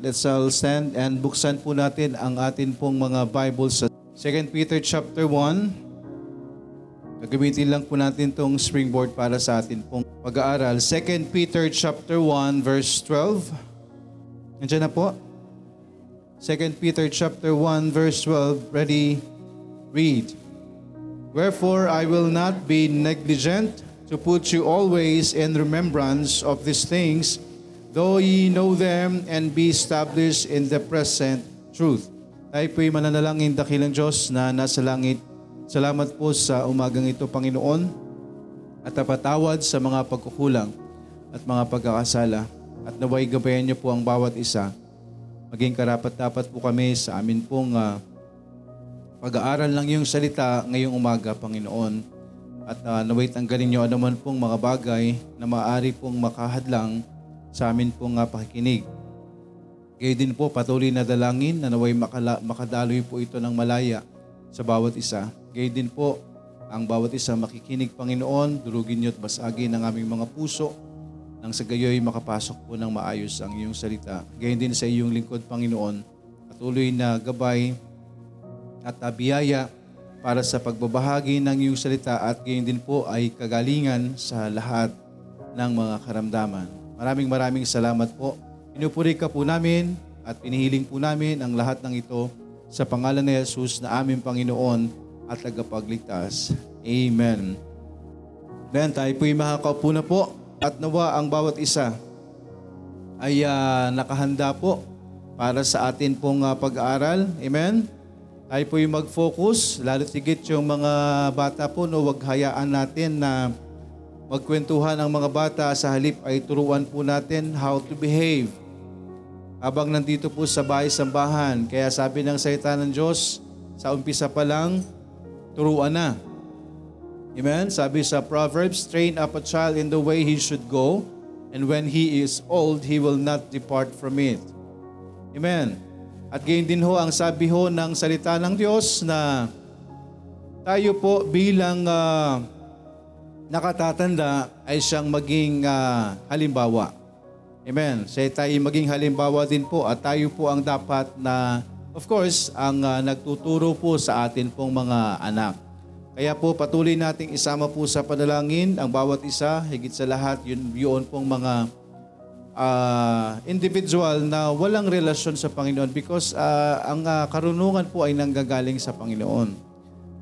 let's all stand and buksan po natin ang atin pong mga Bibles sa 2 Peter chapter 1. Gagamitin lang po natin tong springboard para sa atin pong pag-aaral. 2 Peter chapter 1 verse 12. Nandiyan na po. 2 Peter chapter 1 verse 12. Ready? Read. Wherefore I will not be negligent to put you always in remembrance of these things, though ye know them and be established in the present truth. Tayo po'y mananalangin dakilang Diyos na nasa langit. Salamat po sa umagang ito, Panginoon, at napatawad sa mga pagkukulang at mga pagkakasala. At naway gabayan niyo po ang bawat isa. Maging karapat-dapat po kami sa amin pong uh, pag-aaral ng iyong salita ngayong umaga, Panginoon at uh, naway tanggalin niyo anuman pong mga bagay na maaari pong makahadlang sa amin pong uh, pakikinig. Gayon din po patuloy na dalangin na naway makala, makadaloy po ito ng malaya sa bawat isa. Gayon din po ang bawat isa makikinig Panginoon, durugin niyo at basagin ang aming mga puso nang sa gayoy makapasok po ng maayos ang iyong salita. Gayon din sa iyong lingkod Panginoon, patuloy na gabay at biyaya para sa pagbabahagi ng iyong salita at gayon din po ay kagalingan sa lahat ng mga karamdaman. Maraming maraming salamat po. Pinupuri ka po namin at pinihiling po namin ang lahat ng ito sa pangalan ni Jesus na aming Panginoon at tagapagligtas. Amen. Then tayo po'y makakaupo na po at nawa ang bawat isa ay uh, nakahanda po para sa atin pong uh, pag-aaral. Amen? tayo po yung mag-focus, lalo tigit yung mga bata po, no, wag hayaan natin na magkwentuhan ang mga bata sa halip ay turuan po natin how to behave. Habang nandito po sa bahay-sambahan, kaya sabi ng salita ng Diyos, sa umpisa pa lang, turuan na. Amen? Sabi sa Proverbs, train up a child in the way he should go, and when he is old, he will not depart from it. Amen? At gayon din ho ang sabi ho ng salita ng Diyos na tayo po bilang uh, nakatatanda ay siyang maging uh, halimbawa. Amen. Siya tayo maging halimbawa din po at tayo po ang dapat na, of course, ang uh, nagtuturo po sa atin pong mga anak. Kaya po patuloy nating isama po sa panalangin ang bawat isa, higit sa lahat yun, yun pong mga uh, individual na walang relasyon sa Panginoon because uh, ang uh, karunungan po ay nanggagaling sa Panginoon.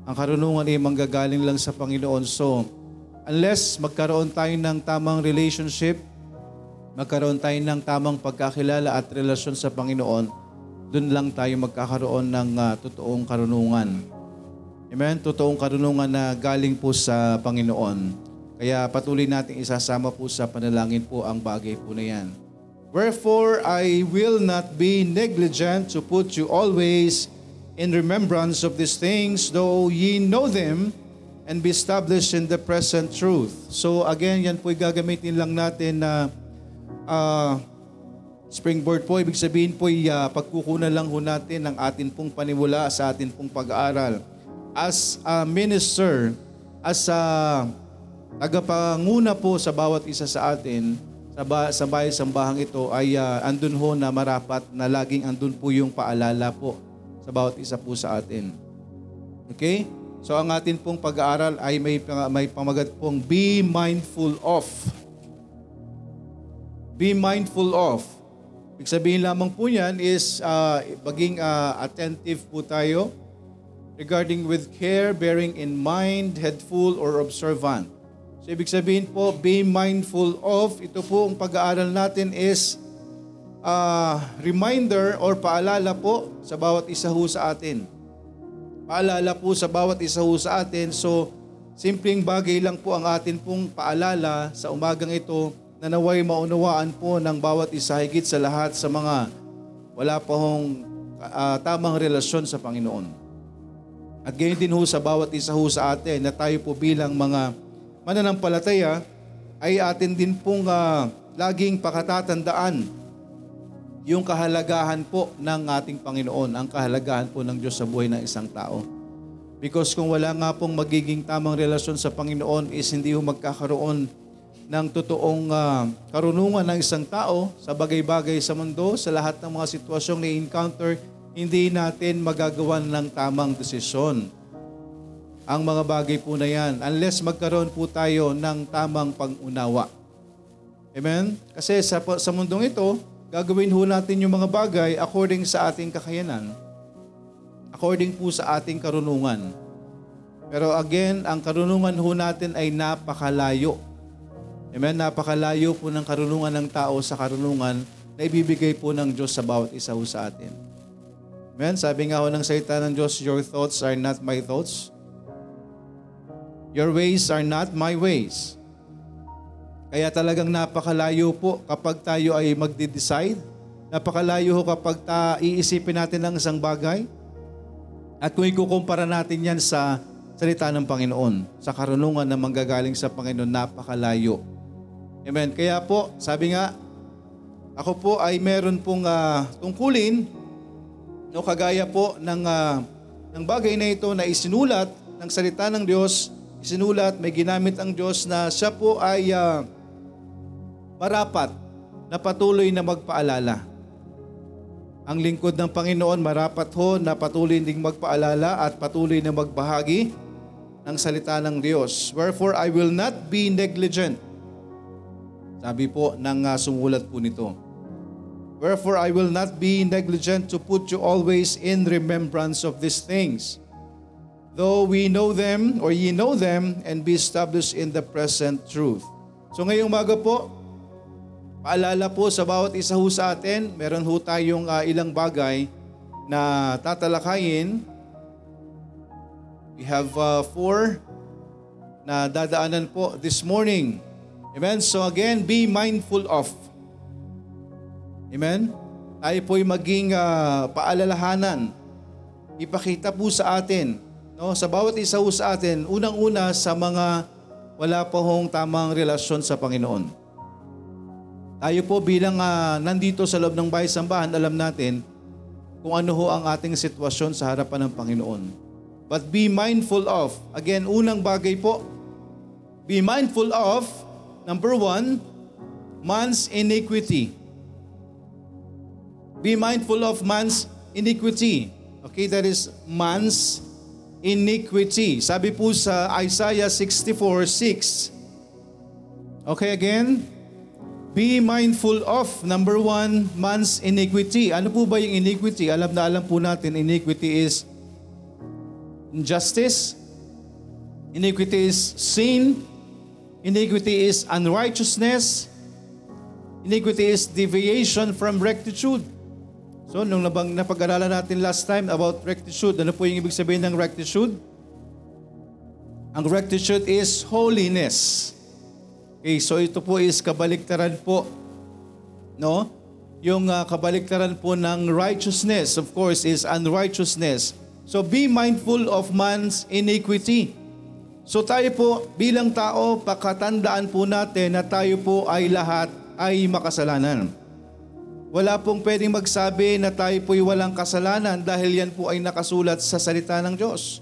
Ang karunungan ay manggagaling lang sa Panginoon. So, unless magkaroon tayo ng tamang relationship, magkaroon tayo ng tamang pagkakilala at relasyon sa Panginoon, doon lang tayo magkakaroon ng uh, totoong karunungan. Amen? Totoong karunungan na galing po sa Panginoon. Kaya patuloy nating isasama po sa panalangin po ang bagay po na yan. Wherefore I will not be negligent to put you always in remembrance of these things, though ye know them, and be established in the present truth. So again, yan po gagamitin lang natin na uh, springboard po. Ibig sabihin po, uh, pagkukunan lang ho natin ng atin pong panimula sa atin pong pag-aaral. As a minister, as a tagapanguna po sa bawat isa sa atin sa, ba- sa bahay sambahang ito ay uh, andun ho na marapat na laging andun po yung paalala po sa bawat isa po sa atin. Okay? So ang atin pong pag-aaral ay may, may pamagat pong be mindful of. Be mindful of. Ibig sabihin lamang po niyan is uh, maging uh, attentive po tayo regarding with care, bearing in mind, headful, or observant. So ibig sabihin po, be mindful of, ito po ang pag-aaral natin is uh, reminder or paalala po sa bawat isa ho sa atin. Paalala po sa bawat isa ho sa atin. So, simpleng bagay lang po ang atin pong paalala sa umagang ito na naway maunawaan po ng bawat isa higit sa lahat sa mga wala pa hong uh, tamang relasyon sa Panginoon. At gayon din ho sa bawat isa ho sa atin na tayo po bilang mga mananampalataya ay atin din pong uh, laging pakatatandaan yung kahalagahan po ng ating Panginoon, ang kahalagahan po ng Diyos sa buhay ng isang tao. Because kung wala nga pong magiging tamang relasyon sa Panginoon is hindi ho magkakaroon ng totoong ah, karunungan ng isang tao sa bagay-bagay sa mundo, sa lahat ng mga sitwasyong na-encounter, hindi natin magagawan ng tamang desisyon. Ang mga bagay po na yan, unless magkaroon po tayo ng tamang pag-unawa. Amen? Kasi sa, sa mundong ito, gagawin ho natin yung mga bagay according sa ating kakayanan. According po sa ating karunungan. Pero again, ang karunungan ho natin ay napakalayo. Amen? Napakalayo po ng karunungan ng tao sa karunungan na ibibigay po ng Diyos sa bawat isa ho sa atin. Amen? Sabi nga ho ng salita ng Diyos, Your thoughts are not my thoughts. Your ways are not my ways. Kaya talagang napakalayo po kapag tayo ay magde-decide. Napakalayo ho kapag ta iisipin natin ng isang bagay. At kung ikukumpara natin yan sa salita ng Panginoon, sa karunungan na manggagaling sa Panginoon, napakalayo. Amen. Kaya po, sabi nga, ako po ay meron pong uh, tungkulin, no, kagaya po ng, uh, ng bagay na ito na isinulat ng salita ng Diyos, isinulat, may ginamit ang Diyos na siya po ay uh, marapat na patuloy na magpaalala. Ang lingkod ng Panginoon marapat ho na patuloy ding magpaalala at patuloy na magbahagi ng salita ng Diyos. Wherefore I will not be negligent. Sabi po ng uh, sumulat po nito. Wherefore I will not be negligent to put you always in remembrance of these things. Though we know them or ye know them and be established in the present truth. So ngayong umaga po, Paalala po sa bawat isa ho sa atin, meron ho tayong uh, ilang bagay na tatalakayin. We have uh, four na dadaanan po this morning. Amen? So again, be mindful of. Amen? Tayo po'y maging uh, paalalahanan. Ipakita po sa atin, no, sa bawat isa ho sa atin, unang-una sa mga wala pa hong tamang relasyon sa Panginoon. Tayo po bilang uh, nandito sa loob ng bahay sambahan, alam natin kung ano ho ang ating sitwasyon sa harapan ng Panginoon. But be mindful of, again, unang bagay po, be mindful of, number one, man's iniquity. Be mindful of man's iniquity. Okay, that is man's iniquity. Sabi po sa Isaiah 64:6. Okay, again, Be mindful of, number one, man's iniquity. Ano po ba yung iniquity? Alam na alam po natin, iniquity is injustice. Iniquity is sin. Iniquity is unrighteousness. Iniquity is deviation from rectitude. So, nung nabang napag-aralan natin last time about rectitude, ano po yung ibig sabihin ng rectitude? Ang rectitude is holiness. Okay, so ito po is kabaliktaran po. No? Yung uh, kabaliktaran po ng righteousness, of course, is unrighteousness. So be mindful of man's iniquity. So tayo po bilang tao, pakatandaan po natin na tayo po ay lahat ay makasalanan. Wala pong pwedeng magsabi na tayo po'y walang kasalanan dahil yan po ay nakasulat sa salita ng Diyos.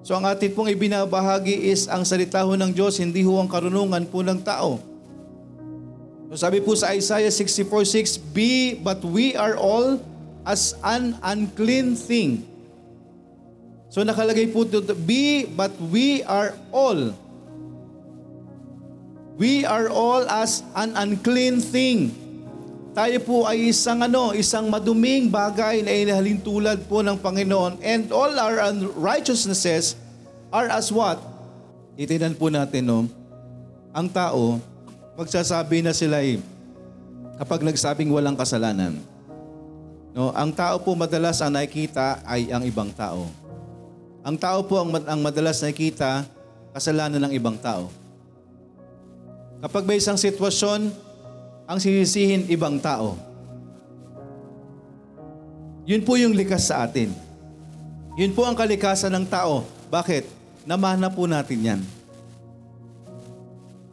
So ang atin pong ibinabahagi is ang salita ho ng Diyos, hindi ho ang karunungan po ng tao. So sabi po sa Isaiah 64.6, Be but we are all as an unclean thing. So nakalagay po dito, Be but we are all. We are all as an unclean thing. Tayo po ay isang ano, isang maduming bagay na inahalin tulad po ng Panginoon and all our unrighteousnesses are as what? Itinan po natin, no? Ang tao, magsasabi na sila ay kapag nagsabing walang kasalanan. No, ang tao po madalas ang nakikita ay ang ibang tao. Ang tao po ang, ang madalas nakikita kasalanan ng ibang tao. Kapag may isang sitwasyon, ang sisisihin ibang tao. Yun po yung likas sa atin. Yun po ang kalikasan ng tao. Bakit? Namana po natin yan.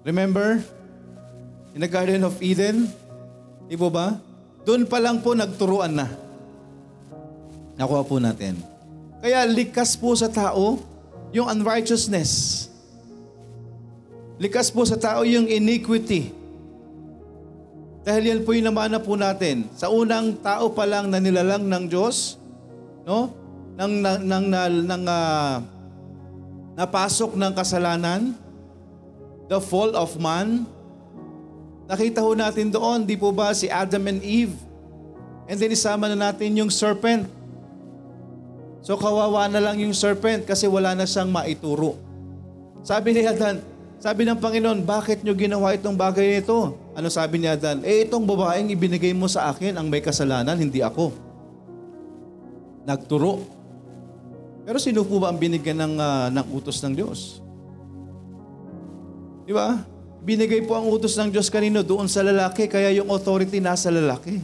Remember? In the Garden of Eden? Di ba ba? Doon pa lang po nagturuan na. Nakuha po natin. Kaya likas po sa tao yung unrighteousness. Likas po sa tao yung iniquity. Dahil yan po yung namana po natin. Sa unang tao pa lang na nilalang ng Diyos, no? Nang, nang, nang, nang, uh, napasok ng kasalanan, the fall of man, nakita ho natin doon, di po ba si Adam and Eve? And then isama na natin yung serpent. So kawawa na lang yung serpent kasi wala na siyang maituro. Sabi ni Adan, sabi ng Panginoon, bakit nyo ginawa itong bagay nito? Ano sabi ni Adan? Eh itong babaeng ibinigay mo sa akin ang may kasalanan, hindi ako. Nagturo. Pero sino po ba ang binigyan ng, uh, ng utos ng Diyos? Di ba? Binigay po ang utos ng Diyos kanino doon sa lalaki, kaya yung authority nasa lalaki.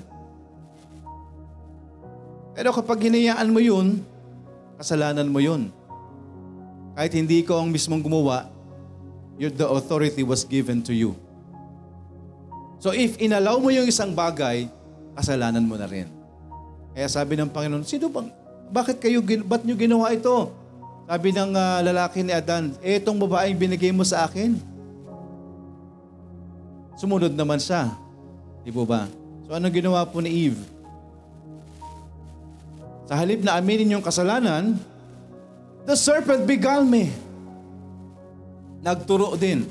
Pero kapag hinayaan mo yun, kasalanan mo yun. Kahit hindi ko ang mismong gumawa, the authority was given to you. So if inalaw mo yung isang bagay, kasalanan mo na rin. Kaya sabi ng Panginoon, sino bang, bakit kayo, ba't nyo ginawa ito? Sabi ng uh, lalaki ni Adan, eh itong babaeng binigay mo sa akin. Sumunod naman siya. Di po ba? So ano ginawa po ni Eve? Sa halip na aminin yung kasalanan, the serpent beguiled me nagturo din.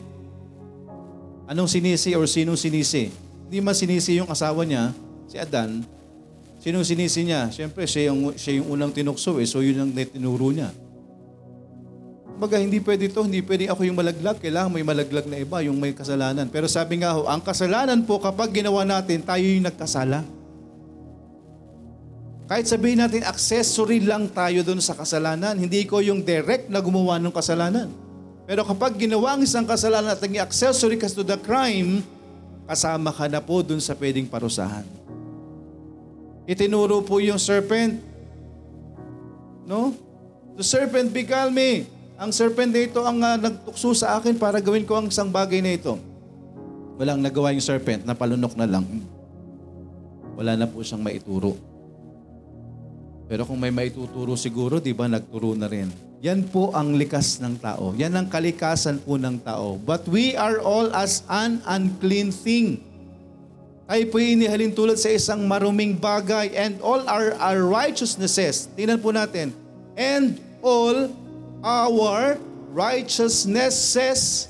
Anong sinisi or sinong sinisi? Hindi man sinisi yung asawa niya, si Adan. Sinong sinisi niya? Siyempre, siya yung, siya yung unang tinukso eh, so yun ang tinuro niya. Baga, hindi pwede ito, hindi pwede ako yung malaglag. Kailangan may malaglag na iba, yung may kasalanan. Pero sabi nga ho, ang kasalanan po kapag ginawa natin, tayo yung nagkasala. Kahit sabihin natin, accessory lang tayo doon sa kasalanan. Hindi ko yung direct na gumawa ng kasalanan. Pero kapag ginawa ang isang kasalanan at naging accessory ka to the crime, kasama ka na po dun sa pwedeng parusahan. Itinuro po yung serpent. No? The serpent beguiled me. Ang serpent na ang uh, nagtukso sa akin para gawin ko ang isang bagay na ito. Walang nagawa yung serpent, napalunok na lang. Wala na po siyang maituro. Pero kung may maituturo siguro, di ba nagturo na rin. Yan po ang likas ng tao. Yan ang kalikasan po ng tao. But we are all as an unclean thing. Tayo po inihalin tulad sa isang maruming bagay and all our, our righteousnesses. Tingnan po natin. And all our righteousnesses.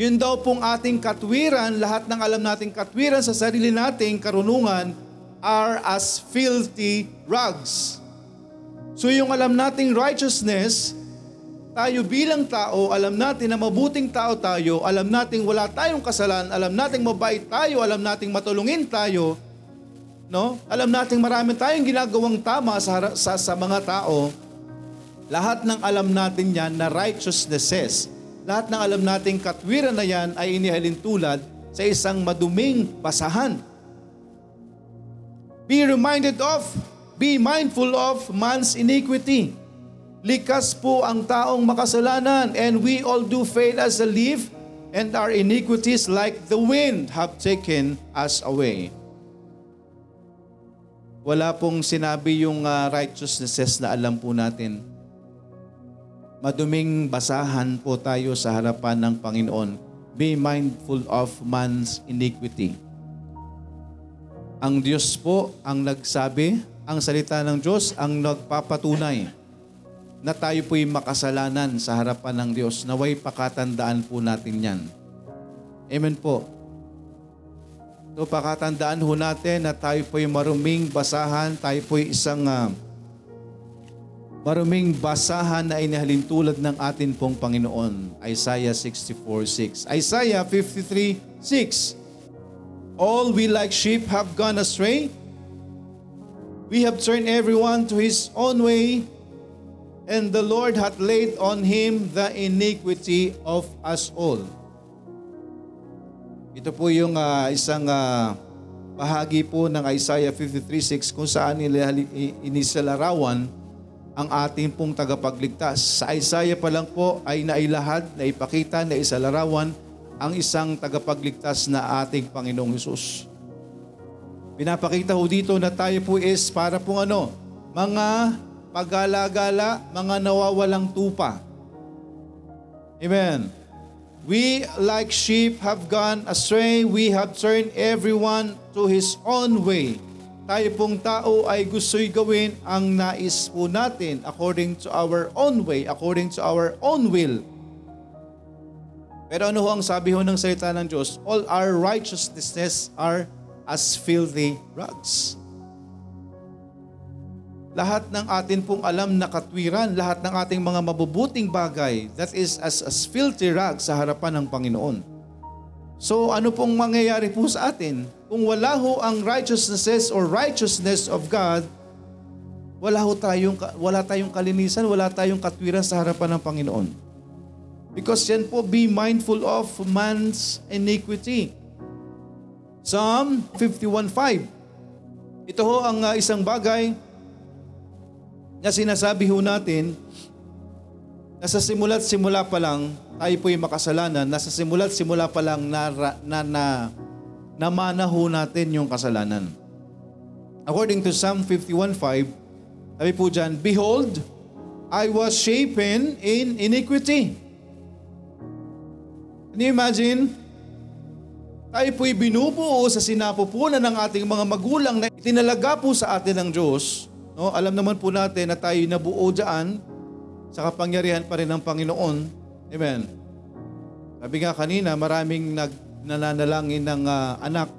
Yun daw pong ating katwiran, lahat ng alam nating katwiran sa sarili nating karunungan are as filthy rags. So yung alam nating righteousness, tayo bilang tao, alam natin na mabuting tao tayo, alam nating wala tayong kasalanan, alam nating mabait tayo, alam nating matulungin tayo, no? Alam nating marami tayong ginagawang tama sa, sa, sa mga tao. Lahat ng alam natin yan na righteousnesses, lahat ng alam nating katwiran na yan ay inihalin tulad sa isang maduming basahan. Be reminded of Be mindful of man's iniquity. Likas po ang taong makasalanan and we all do fail as a leaf and our iniquities like the wind have taken us away. Wala pong sinabi yung uh, righteousnesses na alam po natin. Maduming basahan po tayo sa harapan ng Panginoon. Be mindful of man's iniquity. Ang Diyos po ang nagsabi ang salita ng Diyos ang nagpapatunay na tayo po'y makasalanan sa harapan ng Diyos. Naway pakatandaan po natin yan. Amen po. So pakatandaan ho natin na tayo po'y maruming basahan, tayo po'y isang uh, maruming basahan na inihalin tulad ng atin pong Panginoon. Isaiah 64.6 Isaiah 53.6 All we like sheep have gone astray, We have turned everyone to his own way, and the Lord hath laid on him the iniquity of us all. Ito po yung uh, isang uh, bahagi po ng Isaiah 53.6 kung saan inisalarawan ang ating pong tagapagligtas. Sa Isaiah pa lang po ay nailahad, naipakita, naisalarawan ang isang tagapagligtas na ating Panginoong Hesus. Pinapakita ho dito na tayo po is para pong ano, mga pagala-gala, mga nawawalang tupa. Amen. We like sheep have gone astray, we have turned everyone to his own way. Tayo pong tao ay gusto'y gawin ang nais po natin according to our own way, according to our own will. Pero ano ho ang sabi ho ng salita ng Diyos? All our righteousnesses are as filthy rags. Lahat ng atin pong alam na katwiran, lahat ng ating mga mabubuting bagay, that is as, as filthy rags sa harapan ng Panginoon. So ano pong mangyayari po sa atin? Kung wala ho ang righteousnesses or righteousness of God, wala ho tayong, wala tayong kalinisan, wala tayong katwiran sa harapan ng Panginoon. Because yan po, be mindful of man's iniquity. Psalm 51.5 Ito ho ang uh, isang bagay na sinasabi ho natin na sa simula't simula pa lang tayo po'y makasalanan, na sa simula't simula pa lang na, na, na namana ho natin yung kasalanan. According to Psalm 51.5, sabi po dyan, Behold, I was shapen in iniquity. Can you imagine? Tayo po'y binubuo sa sinapupunan ng ating mga magulang na itinalaga po sa atin ng Diyos No, alam naman po natin na tayo nabuo diyan sa kapangyarihan pa rin ng Panginoon. Amen. Sabi nga kanina, maraming nag nananalangin ng uh, anak.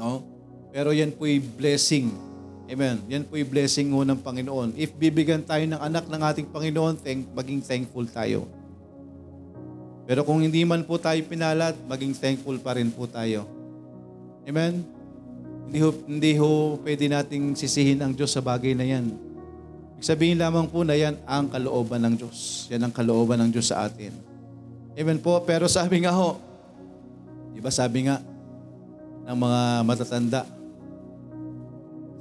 No? Pero yan po'y blessing. Amen. Yan po'y blessing ho ng Panginoon. If bibigyan tayo ng anak ng ating Panginoon, thank, maging thankful tayo. Pero kung hindi man po tayo pinalat, maging thankful pa rin po tayo. Amen. Hindi ho, hindi ho pwede nating sisihin ang Diyos sa bagay na yan. Sabihin lamang po na yan ang kalooban ng Diyos. Yan ang kalooban ng Diyos sa atin. Amen po. Pero sabi nga ho, di ba sabi nga ng mga matatanda,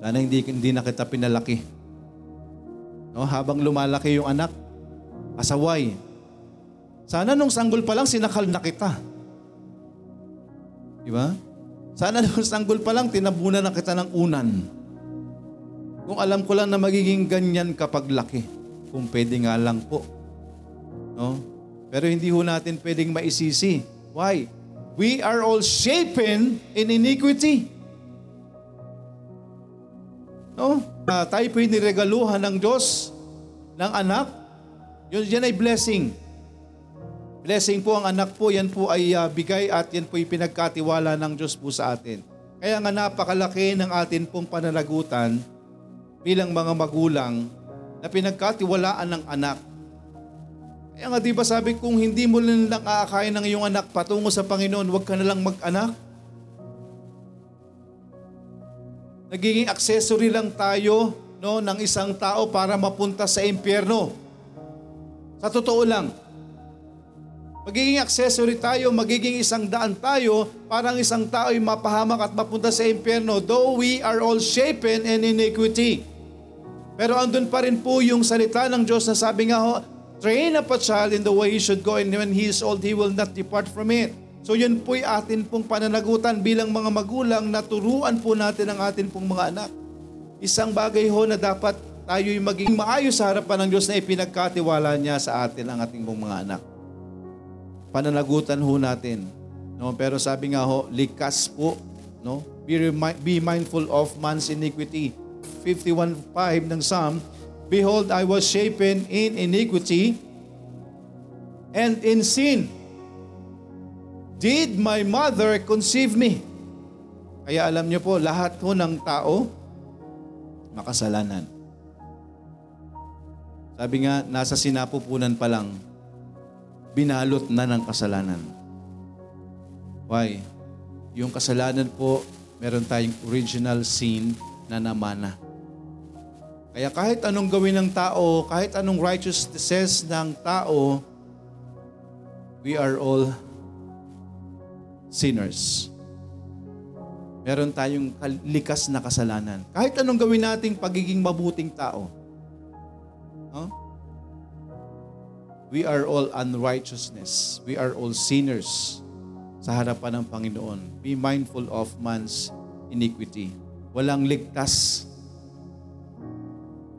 sana hindi, hindi na kita pinalaki. No, habang lumalaki yung anak, asaway. Sana nung sanggol pa lang sinakal na kita. Di ba? Sana nung sanggol pa lang, tinabunan na kita ng unan. Kung alam ko lang na magiging ganyan kapag laki. Kung pwede nga lang po. No? Pero hindi ho natin pwedeng maisisi. Why? We are all shapen in iniquity. No? Uh, tayo po niregaluhan ng Diyos ng anak. Yun, yan ay blessing. Blessing po ang anak po, yan po ay uh, bigay at yan po ay pinagkatiwala ng Diyos po sa atin. Kaya nga napakalaki ng atin pong pananagutan bilang mga magulang na pinagkatiwalaan ng anak. Kaya nga di ba sabi kung hindi mo lang aakayin ng iyong anak patungo sa Panginoon, huwag ka na lang mag-anak. Nagiging accessory lang tayo no, ng isang tao para mapunta sa impyerno. Sa totoo lang, Magiging accessory tayo, magiging isang daan tayo, parang isang tao ay mapahamak at mapunta sa impyerno, though we are all shapen in iniquity. Pero andun pa rin po yung salita ng Diyos na sabi nga ho, train up a child in the way he should go and when he is old, he will not depart from it. So yun po'y atin pong pananagutan bilang mga magulang na turuan po natin ang atin pong mga anak. Isang bagay ho na dapat tayo'y maging maayos sa harapan ng Diyos na ipinagkatiwala niya sa atin ang ating mga anak pananagutan ho natin. No, pero sabi nga ho, likas po, no? Be, remi- be mindful of man's iniquity. 51:5 ng Psalm, Behold, I was shapen in iniquity, and in sin did my mother conceive me. Kaya alam niyo po, lahat ho ng tao, makasalanan. Sabi nga, nasa sinapupunan pa lang, binalot na ng kasalanan. Why? Yung kasalanan po, meron tayong original sin na namana. Kaya kahit anong gawin ng tao, kahit anong righteousness ng tao, we are all sinners. Meron tayong likas na kasalanan. Kahit anong gawin nating pagiging mabuting tao. No? We are all unrighteousness. We are all sinners sa harapan ng Panginoon. Be mindful of man's iniquity. Walang ligtas.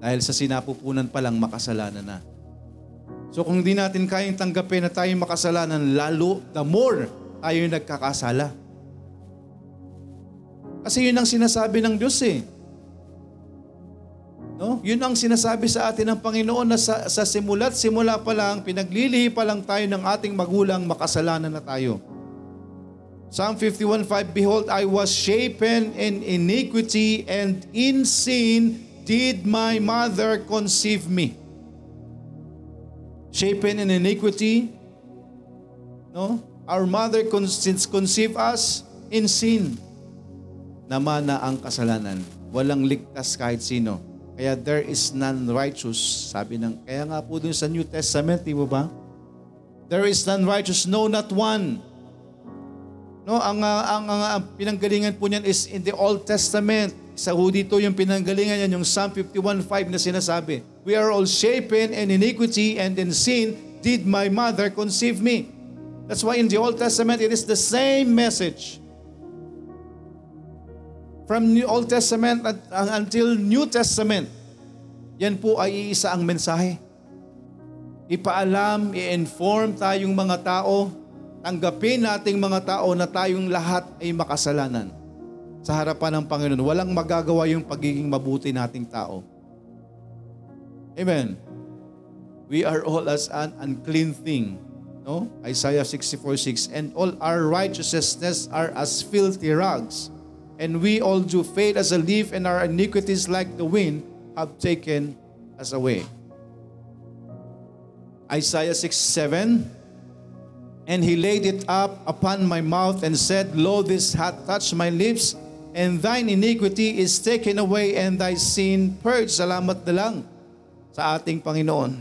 Dahil sa sinapupunan pa lang makasalanan na. So kung hindi natin kayang tanggapin na tayo makasalanan, lalo, the more tayo nagkakasala. Kasi yun ang sinasabi ng Diyos eh. No? Yun ang sinasabi sa atin ng Panginoon na sa, sa simula't simula pa lang, pinaglilihi pa lang tayo ng ating magulang, makasalanan na tayo. Psalm 51.5, Behold, I was shapen in iniquity and in sin did my mother conceive me. Shapen in iniquity, no? Our mother conceived us in sin. Naman na ang kasalanan. Walang ligtas kahit sino. Kaya there is none righteous. Sabi ng, kaya nga po dun sa New Testament, di ba? There is none righteous, no not one. No, ang, ang, ang, ang pinanggalingan po niyan is in the Old Testament. Sa ho dito yung pinanggalingan niyan, yung Psalm 51.5 na sinasabi, We are all shapen in iniquity and in sin did my mother conceive me. That's why in the Old Testament, it is the same message. From New Old Testament at, uh, until New Testament, yan po ay iisa ang mensahe. Ipaalam, i-inform tayong mga tao, tanggapin nating mga tao na tayong lahat ay makasalanan sa harapan ng Panginoon. Walang magagawa yung pagiging mabuti nating tao. Amen. We are all as an unclean thing. No? Isaiah 64:6 And all our righteousness are as filthy rags and we all do fade as a leaf, and our iniquities, like the wind, have taken us away. Isaiah 6 7 And he laid it up upon my mouth and said, Lo, this hath touched my lips, and thine iniquity is taken away, and thy sin purged. Salamat na lang sa ating Panginoon.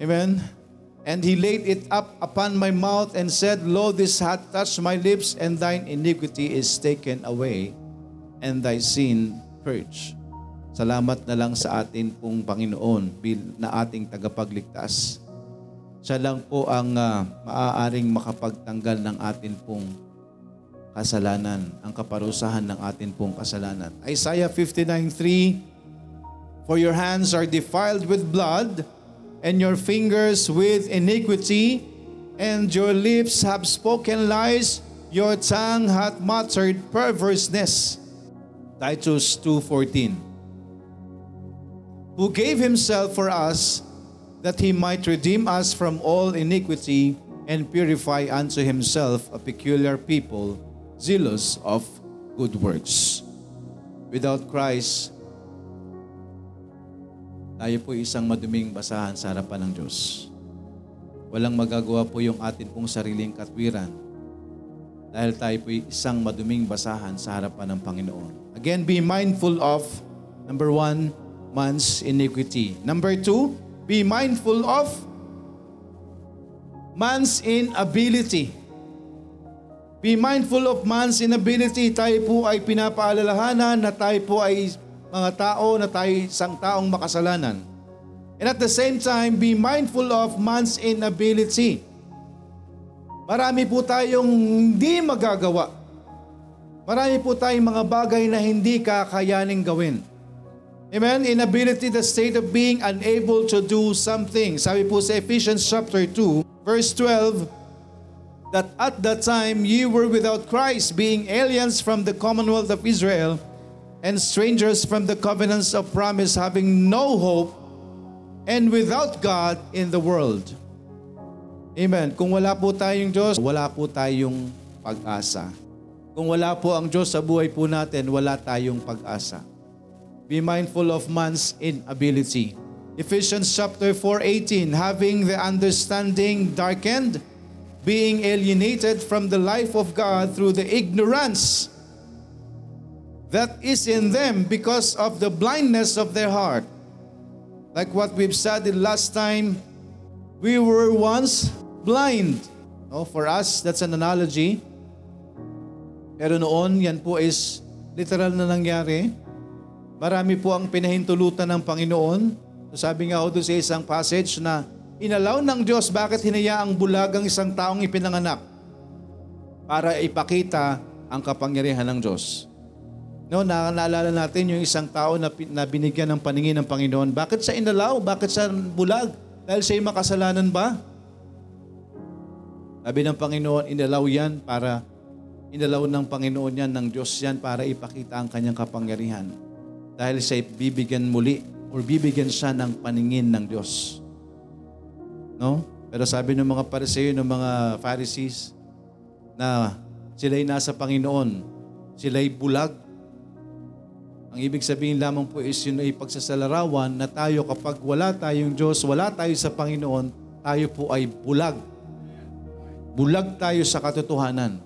Amen. And he laid it up upon my mouth and said, Lo, this hath touched my lips, and thine iniquity is taken away, and thy sin purged. Salamat na lang sa atin pong Panginoon na ating tagapagligtas. Siya lang po ang uh, maaaring makapagtanggal ng atin pong kasalanan, ang kaparusahan ng atin pong kasalanan. Isaiah 59.3 For your hands are defiled with blood, and your fingers with iniquity, and your lips have spoken lies, your tongue hath muttered perverseness. Titus 2.14 Who gave himself for us, that he might redeem us from all iniquity, and purify unto himself a peculiar people, zealous of good works. Without Christ, tayo po isang maduming basahan sa harapan ng Diyos. Walang magagawa po yung atin pong sariling katwiran dahil tayo po isang maduming basahan sa harapan ng Panginoon. Again, be mindful of, number one, man's iniquity. Number two, be mindful of man's inability. Be mindful of man's inability. Tayo po ay pinapaalalahanan na tayo po ay mga tao na tayo isang taong makasalanan. And at the same time, be mindful of man's inability. Marami po tayong hindi magagawa. Marami po tayong mga bagay na hindi kakayaning gawin. Amen? Inability, the state of being unable to do something. Sabi po sa Ephesians chapter 2, verse 12, that at that time you were without Christ, being aliens from the commonwealth of Israel, and strangers from the covenants of promise, having no hope and without God in the world. Amen. Kung wala po tayong Diyos, wala po tayong pag-asa. Kung wala po ang Diyos sa buhay po natin, wala tayong pag-asa. Be mindful of man's inability. Ephesians chapter 4:18, having the understanding darkened, being alienated from the life of God through the ignorance that is in them because of the blindness of their heart. Like what we've said the last time, we were once blind. Oh, for us, that's an analogy. Pero noon, yan po is literal na nangyari. Marami po ang pinahintulutan ng Panginoon. Sabi nga ho doon sa isang passage na inalaw ng Diyos bakit hinayaang bulagang isang taong ipinanganak para ipakita ang kapangyarihan ng Diyos. No, na naalala natin yung isang tao na, na binigyan ng paningin ng Panginoon. Bakit sa inalaw? Bakit sa bulag? Dahil siya'y makasalanan ba? Sabi ng Panginoon, inalaw yan para, inalaw ng Panginoon yan, ng Diyos yan para ipakita ang kanyang kapangyarihan. Dahil siya'y bibigyan muli or bibigyan siya ng paningin ng Diyos. No? Pero sabi ng mga Pariseo, ng mga Pharisees, na sila'y nasa Panginoon, sila'y bulag. Ang ibig sabihin lamang po is yun ay pagsasalarawan na tayo kapag wala tayong Diyos, wala tayo sa Panginoon, tayo po ay bulag. Bulag tayo sa katotohanan.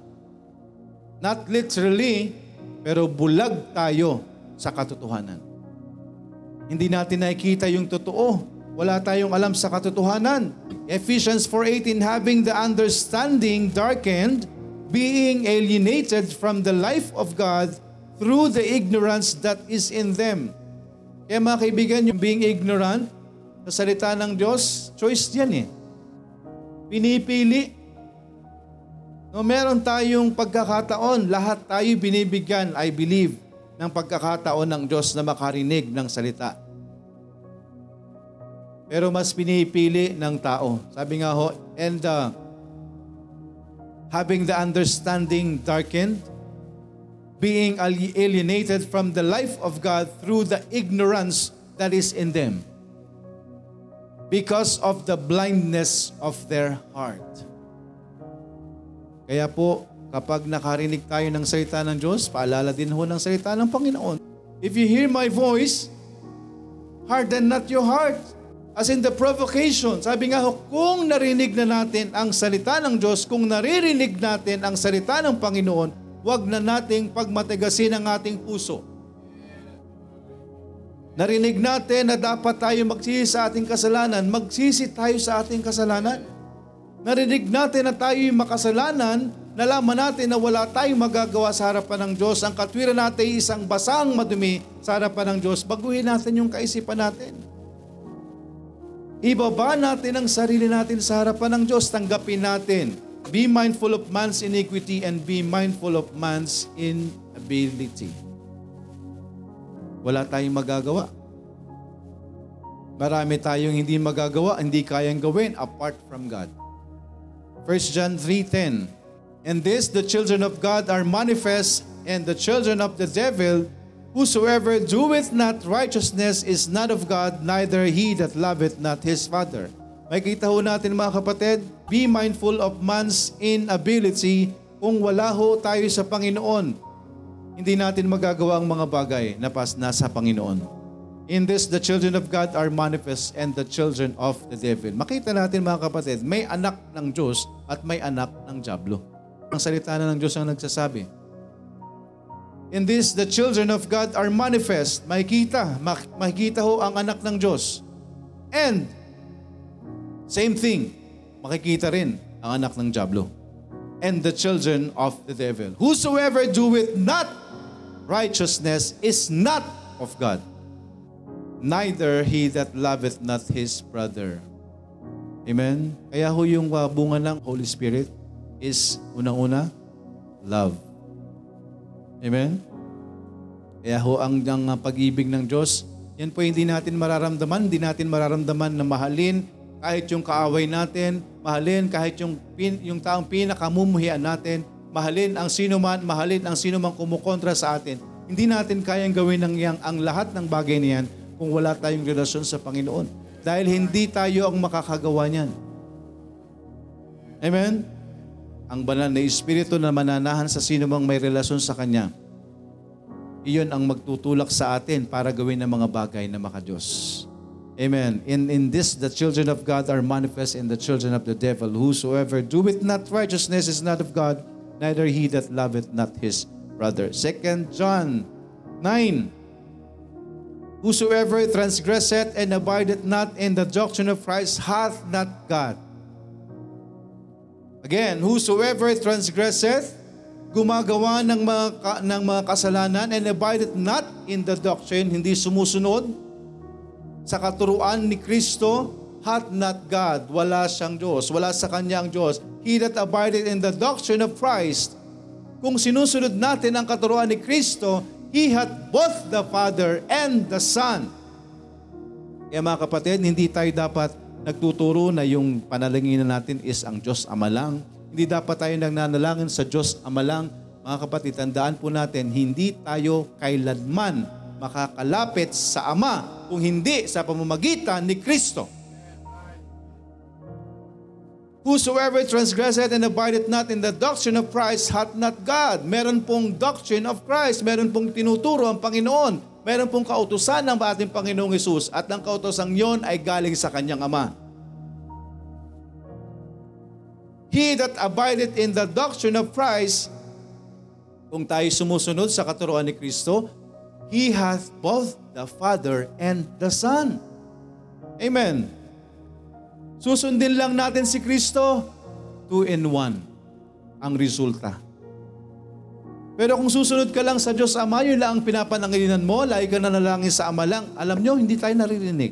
Not literally, pero bulag tayo sa katotohanan. Hindi natin nakikita yung totoo. Wala tayong alam sa katotohanan. Ephesians 4.18, having the understanding darkened, being alienated from the life of God through the ignorance that is in them. Kaya mga kaibigan, yung being ignorant sa salita ng Diyos, choice yan eh. Pinipili. No, meron tayong pagkakataon, lahat tayo binibigyan, I believe, ng pagkakataon ng Diyos na makarinig ng salita. Pero mas pinipili ng tao. Sabi nga ho, and uh, having the understanding darkened, being alienated from the life of God through the ignorance that is in them because of the blindness of their heart. Kaya po, kapag nakarinig tayo ng salita ng Diyos, paalala din ho ng salita ng Panginoon. If you hear my voice, harden not your heart. As in the provocation, sabi nga ho, kung narinig na natin ang salita ng Diyos, kung naririnig natin ang salita ng Panginoon, huwag na nating pagmatigasin ang ating puso. Narinig natin na dapat tayo magsisi sa ating kasalanan, magsisi tayo sa ating kasalanan. Narinig natin na tayo'y makasalanan, nalaman natin na wala tayong magagawa sa harapan ng Diyos. Ang katwiran natin isang basang madumi sa harapan ng Diyos. Baguhin natin yung kaisipan natin. Ibaba natin ang sarili natin sa harapan ng Diyos. Tanggapin natin. Be mindful of man's iniquity and be mindful of man's inability. Wala tayong magagawa. Marami tayong hindi magagawa, hindi kayang gawin apart from God. 1 John 3.10 And this the children of God are manifest, and the children of the devil, whosoever doeth not righteousness is not of God, neither he that loveth not his father. May kita ho natin mga kapatid, be mindful of man's inability kung wala ho tayo sa Panginoon. Hindi natin magagawa ang mga bagay na pas nasa Panginoon. In this, the children of God are manifest and the children of the devil. Makita natin mga kapatid, may anak ng Diyos at may anak ng Diablo. Ang salita na ng Diyos ang nagsasabi. In this, the children of God are manifest. Makikita, mak- makikita ho ang anak ng Diyos. And, same thing, makikita rin ang anak ng Diablo. And the children of the devil. Whosoever doeth not righteousness is not of God neither he that loveth not his brother. Amen? Kaya ho yung bunga ng Holy Spirit is unang-una, love. Amen? Kaya ho ang, ang pag-ibig ng Diyos, yan po hindi natin mararamdaman, hindi natin mararamdaman na mahalin kahit yung kaaway natin, mahalin kahit yung, pin, yung taong pinakamumuhian natin, mahalin ang sino man, mahalin ang sino man kumukontra sa atin. Hindi natin kayang gawin ng yang, ang lahat ng bagay niyan kung wala tayong relasyon sa Panginoon. Dahil hindi tayo ang makakagawa niyan. Amen? Ang banal na Espiritu na mananahan sa sino mang may relasyon sa Kanya, iyon ang magtutulak sa atin para gawin ang mga bagay na makadiyos. Amen. In, in this, the children of God are manifest in the children of the devil. Whosoever doeth not righteousness is not of God, neither he that loveth not his brother. Second John 9, Whosoever transgresseth and abideth not in the doctrine of Christ hath not God. Again, whosoever transgresseth, gumagawa ng mga, ng mga kasalanan and abideth not in the doctrine, hindi sumusunod sa katuruan ni Kristo, hath not God. Wala siyang Diyos. Wala sa kanya ang Diyos. He that abideth in the doctrine of Christ, kung sinusunod natin ang katuruan ni Kristo, He hath both the Father and the Son. Kaya mga kapatid, hindi tayo dapat nagtuturo na yung panalangin natin is ang Diyos Ama lang. Hindi dapat tayo nagnanalangin sa Diyos Ama lang. Mga kapatid, tandaan po natin, hindi tayo kailanman makakalapit sa Ama kung hindi sa pamamagitan ni Kristo. Whosoever transgresseth and abideth not in the doctrine of Christ hath not God. Meron pong doctrine of Christ. Meron pong tinuturo ang Panginoon. Meron pong kautusan ng ating Panginoong Yesus at ang kautosang yon ay galing sa kanyang Ama. He that abideth in the doctrine of Christ, kung tayo sumusunod sa katuruan ni Kristo, He hath both the Father and the Son. Amen. Susundin lang natin si Kristo, two in one ang resulta. Pero kung susunod ka lang sa Diyos Ama, yun lang ang pinapanangilinan mo, lagi ka na nalangin sa Ama lang, alam nyo, hindi tayo naririnig.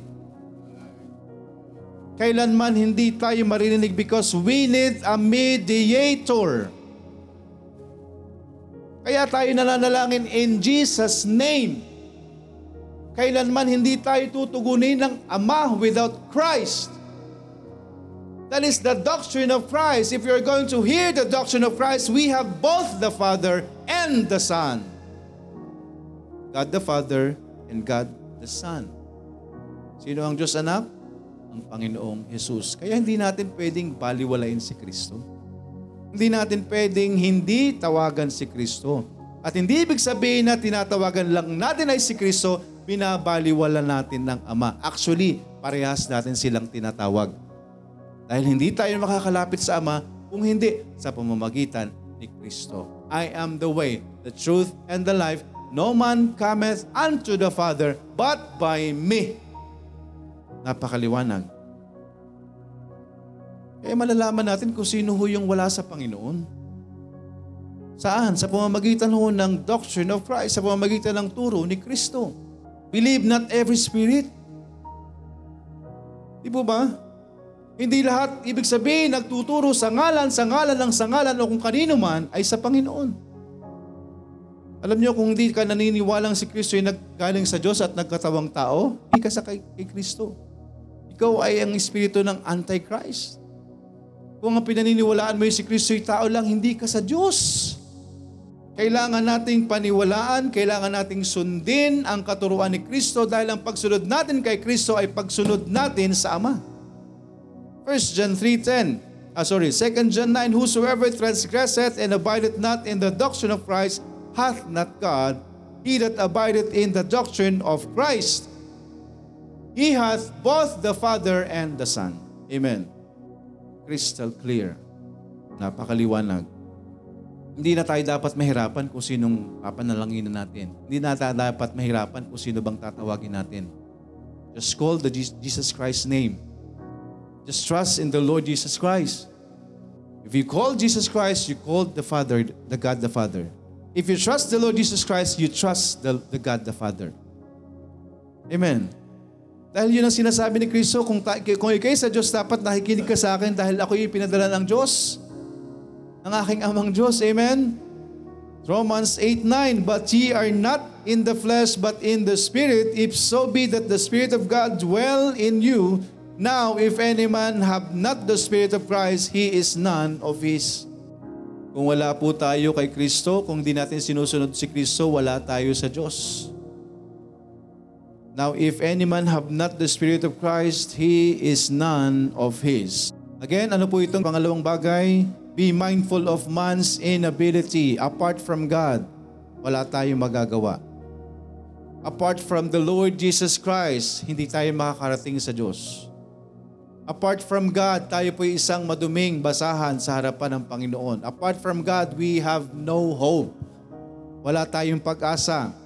Kailanman hindi tayo maririnig because we need a mediator. Kaya tayo nananalangin in Jesus' name. Kailanman hindi tayo tutugunin ng Ama without Christ. That is the doctrine of Christ. If you're going to hear the doctrine of Christ, we have both the Father and the Son. God the Father and God the Son. Sino ang Diyos anak? Ang Panginoong Jesus. Kaya hindi natin pwedeng baliwalain si Kristo. Hindi natin pwedeng hindi tawagan si Kristo. At hindi ibig sabihin na tinatawagan lang natin ay si Kristo, binabaliwala natin ng Ama. Actually, parehas natin silang tinatawag. Dahil hindi tayo makakalapit sa Ama kung hindi sa pamamagitan ni Kristo. I am the way, the truth, and the life. No man cometh unto the Father but by me. Napakaliwanag. Kaya malalaman natin kung sino ho yung wala sa Panginoon. Saan? Sa pamamagitan ho ng doctrine of Christ, sa pamamagitan ng turo ni Kristo. Believe not every spirit. Di po ba? Hindi lahat, ibig sabihin, nagtuturo sa ngalan, sa ngalan ng sa ngalan o kung kanino man ay sa Panginoon. Alam niyo kung hindi ka naniniwalang si Kristo ay naggaling sa Diyos at nagkatawang tao, hindi ka sa kay, kay Kristo. Ikaw ay ang espiritu ng Antichrist. Kung ang pinaniniwalaan mo yung si Kristo ay tao lang, hindi ka sa Diyos. Kailangan nating paniwalaan, kailangan nating sundin ang katuruan ni Kristo dahil ang pagsunod natin kay Kristo ay pagsunod natin sa Ama. 1 John 3.10 ah, sorry, 2 John 9, Whosoever transgresseth and abideth not in the doctrine of Christ hath not God. He that abideth in the doctrine of Christ, he hath both the Father and the Son. Amen. Crystal clear. Napakaliwanag. Hindi na tayo dapat mahirapan kung sinong papanalangin natin. Hindi na tayo dapat mahirapan kung sino bang tatawagin natin. Just call the Jesus Christ name Just trust in the Lord Jesus Christ. If you call Jesus Christ, you call the Father, the God the Father. If you trust the Lord Jesus Christ, you trust the, the God the Father. Amen. Dahil yun ang sinasabi ni Kristo, kung, ta- kung ikay sa Diyos, dapat nakikinig ka sa akin dahil ako yung pinadala ng Diyos, ng aking amang Diyos. Amen? Romans 8.9 But ye are not in the flesh, but in the Spirit, if so be that the Spirit of God dwell in you, Now, if any man have not the Spirit of Christ, he is none of His. Kung wala po tayo kay Kristo, kung di natin sinusunod si Kristo, wala tayo sa Diyos. Now, if any man have not the Spirit of Christ, he is none of His. Again, ano po itong pangalawang bagay? Be mindful of man's inability. Apart from God, wala tayong magagawa. Apart from the Lord Jesus Christ, hindi tayo makakarating sa Diyos. Apart from God, tayo po isang maduming basahan sa harapan ng Panginoon. Apart from God, we have no hope. Wala tayong pag-asa.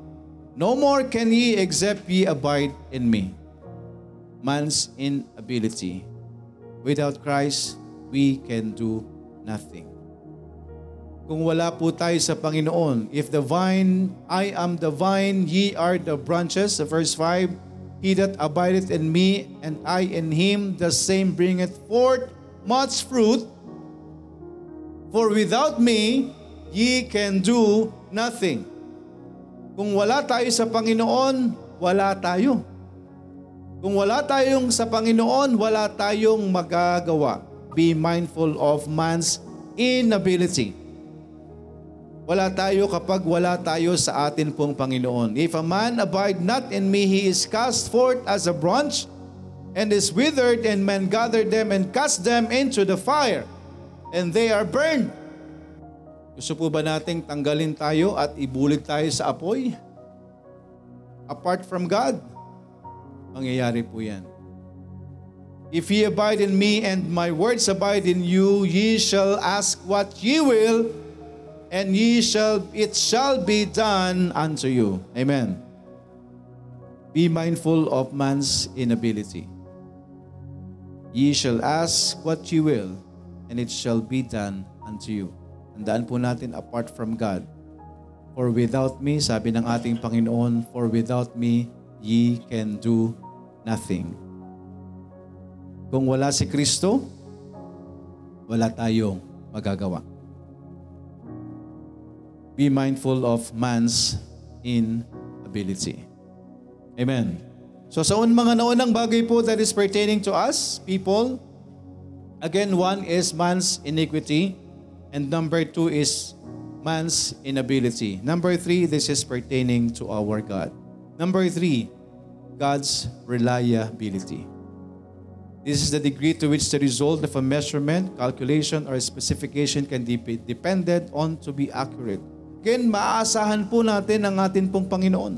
No more can ye except ye abide in me. man's inability. Without Christ, we can do nothing. Kung wala po tayo sa Panginoon, if the vine, I am the vine, ye are the branches, verse 5, He that abideth in me, and I in him, the same bringeth forth much fruit. For without me, ye can do nothing. Kung wala tayo sa Panginoon, wala tayo. Kung wala tayong sa Panginoon, wala tayong magagawa. Be mindful of man's inability. Wala tayo kapag wala tayo sa atin pong Panginoon. If a man abide not in me, he is cast forth as a branch and is withered, and men gather them and cast them into the fire, and they are burned. Gusto po ba nating tanggalin tayo at ibulig tayo sa apoy? Apart from God, mangyayari po yan. If ye abide in me and my words abide in you, ye shall ask what ye will, and ye shall it shall be done unto you. Amen. Be mindful of man's inability. Ye shall ask what ye will, and it shall be done unto you. Tandaan po natin apart from God. For without me, sabi ng ating Panginoon, for without me, ye can do nothing. Kung wala si Kristo, wala tayong magagawa. Be mindful of man's inability. Amen. So sa un mga naunang bagay po that is pertaining to us, people, again, one is man's iniquity, and number two is man's inability. Number three, this is pertaining to our God. Number three, God's reliability. This is the degree to which the result of a measurement, calculation, or specification can be depended on to be accurate. Again, maaasahan po natin ang atin pong Panginoon.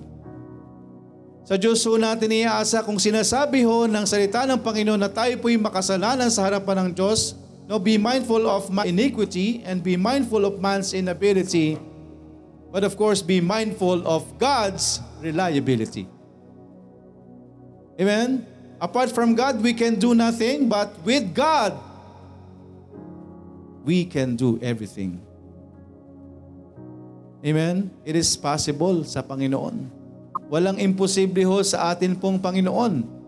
Sa Diyos po natin iaasa kung sinasabi ho ng salita ng Panginoon na tayo po'y makasalanan sa harapan ng Diyos, no, be mindful of my iniquity and be mindful of man's inability, but of course, be mindful of God's reliability. Amen? Apart from God, we can do nothing, but with God, we can do everything. Amen? It is possible sa Panginoon. Walang imposible ho sa atin pong Panginoon.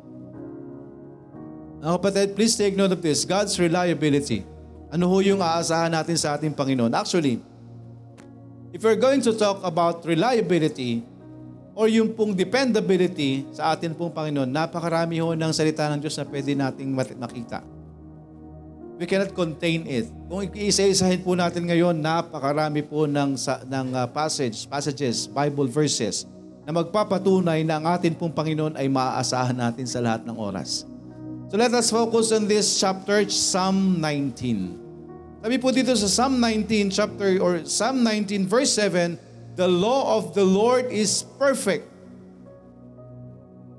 Mga kapatid, please take note of this. God's reliability. Ano ho yung aasahan natin sa ating Panginoon? Actually, if we're going to talk about reliability, or yung pong dependability sa atin pong Panginoon, napakarami ho ng salita ng Diyos na pwede nating makita. We cannot contain it. Kung iisa-isahin po natin ngayon, napakarami po ng, ng uh, passage, passages, Bible verses na magpapatunay na ang atin pong Panginoon ay maaasahan natin sa lahat ng oras. So let us focus on this chapter, Psalm 19. Sabi po dito sa Psalm 19 chapter or Psalm 19 verse 7, the law of the Lord is perfect.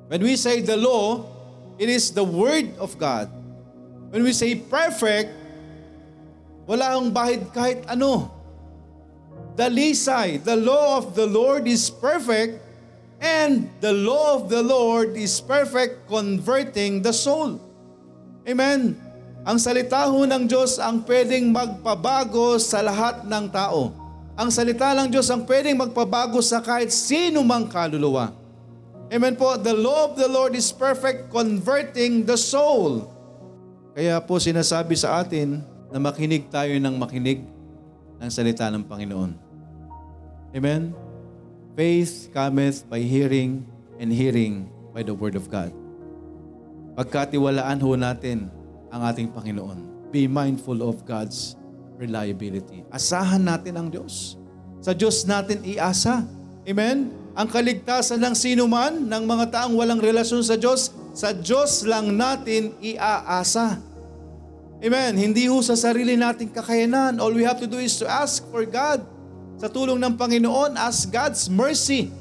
When we say the law, it is the word of God. When we say perfect, wala akong bahid kahit ano. Dalisay, the law of the Lord is perfect and the law of the Lord is perfect converting the soul. Amen. Ang salita ho ng Diyos ang pwedeng magpabago sa lahat ng tao. Ang salita ng Diyos ang pwedeng magpabago sa kahit sino mang kaluluwa. Amen po. The law of the Lord is perfect, converting the soul. Kaya po sinasabi sa atin na makinig tayo ng makinig ng salita ng Panginoon. Amen? Faith cometh by hearing and hearing by the Word of God. Pagkatiwalaan ho natin ang ating Panginoon. Be mindful of God's reliability. Asahan natin ang Diyos. Sa Diyos natin iasa. Amen? Ang kaligtasan ng sino man, ng mga taong walang relasyon sa Diyos, sa Diyos lang natin iaasa. Amen? Hindi ho sa sarili nating kakayanan. All we have to do is to ask for God. Sa tulong ng Panginoon, ask God's mercy.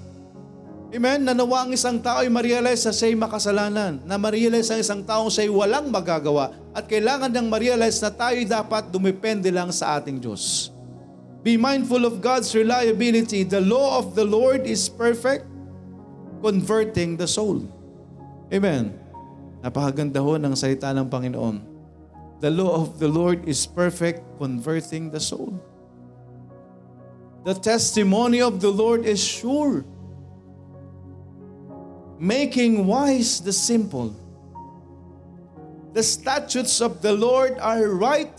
Amen? Na nawa ang isang tao ay ma-realize na siya'y makasalanan. Na ma-realize ang isang tao siya'y walang magagawa. At kailangan niyang ma-realize na tayo dapat dumepende lang sa ating Diyos. Be mindful of God's reliability. The law of the Lord is perfect, converting the soul. Amen. Napakaganda ho ng salita ng Panginoon. The law of the Lord is perfect, converting the soul. The testimony of the Lord is sure, making wise the simple. The statutes of the Lord are right,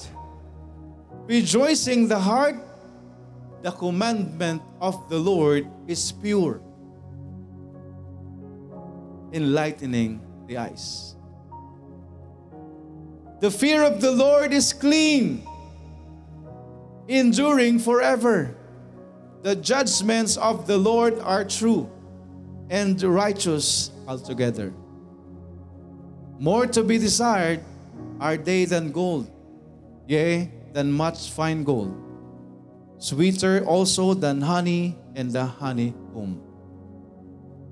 rejoicing the heart. The commandment of the Lord is pure, enlightening the eyes. The fear of the Lord is clean, enduring forever. The judgments of the Lord are true and righteous altogether. More to be desired are they than gold, yea, than much fine gold. Sweeter also than honey and the honeycomb.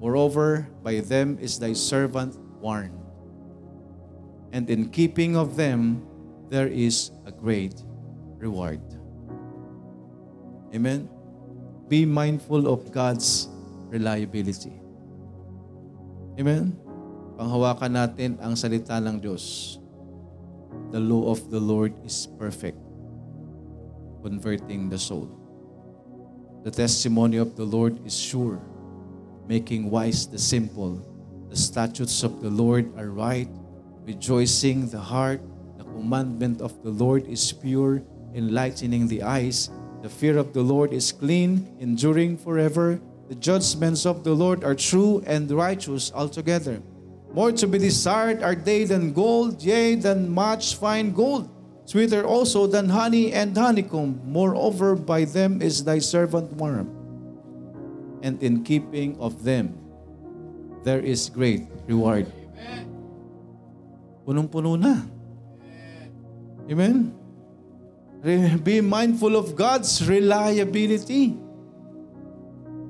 Moreover, by them is thy servant warned. And in keeping of them, there is a great reward. Amen? Be mindful of God's reliability. Amen? Panghawakan natin ang salita ng Diyos. The law of the Lord is perfect, converting the soul. The testimony of the Lord is sure, making wise the simple. The statutes of the Lord are right, rejoicing the heart. The commandment of the Lord is pure, enlightening the eyes. The fear of the Lord is clean, enduring forever. The judgments of the Lord are true and righteous altogether. More to be desired are they than gold, yea, than much fine gold. Sweeter also than honey and honeycomb. Moreover, by them is thy servant warm. And in keeping of them, there is great reward. Punong-puno na. Amen? Be mindful of God's reliability.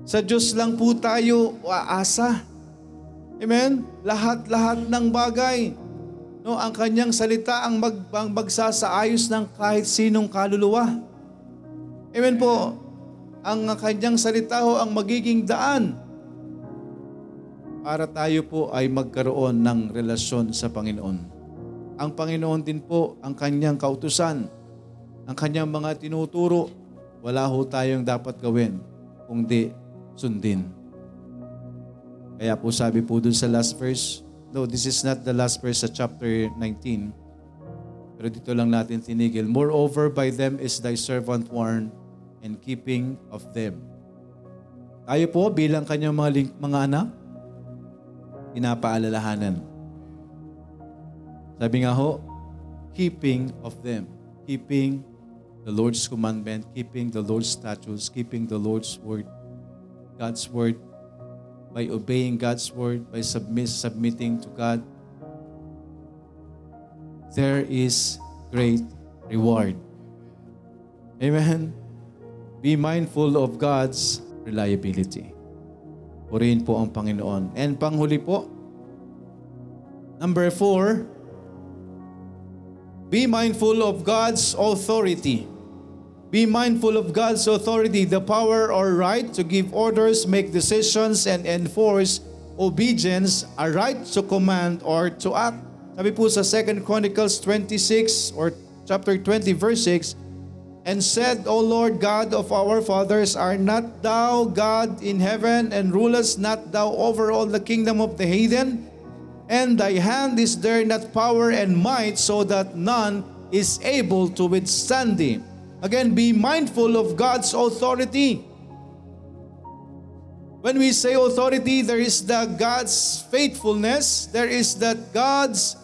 Sa Diyos lang po tayo aasa. Amen? Lahat-lahat ng bagay. No, ang kanyang salita ang, mag, ang magsasaayos ng kahit sinong kaluluwa. Amen po. Ang kanyang salita ho ang magiging daan para tayo po ay magkaroon ng relasyon sa Panginoon. Ang Panginoon din po ang kanyang kautusan, ang kanyang mga tinuturo, wala ho tayong dapat gawin kung di sundin. Kaya po sabi po dun sa last verse, no, this is not the last verse sa chapter 19, pero dito lang natin tinigil. Moreover, by them is thy servant warned, and keeping of them. Tayo po bilang kanyang mga, ling- mga anak, pinapaalalahanan. Sabi nga ho, keeping of them. Keeping the Lord's commandment, keeping the Lord's statutes, keeping the Lord's word, God's word, by obeying God's word, by submit, submitting to God, there is great reward. Amen. Be mindful of God's reliability. Purihin po ang Panginoon. And panghuli po, number four, be mindful of God's authority. Be mindful of God's authority, the power or right to give orders, make decisions, and enforce obedience, a right to command or to act. Sabi po sa 2 Chronicles 26 or chapter 20 verse 6, and said, O Lord God of our fathers, are not thou God in heaven, and rulest not thou over all the kingdom of the heathen? And thy hand is there not power and might, so that none is able to withstand thee. Again, be mindful of God's authority. When we say authority, there is the God's faithfulness, there is that God's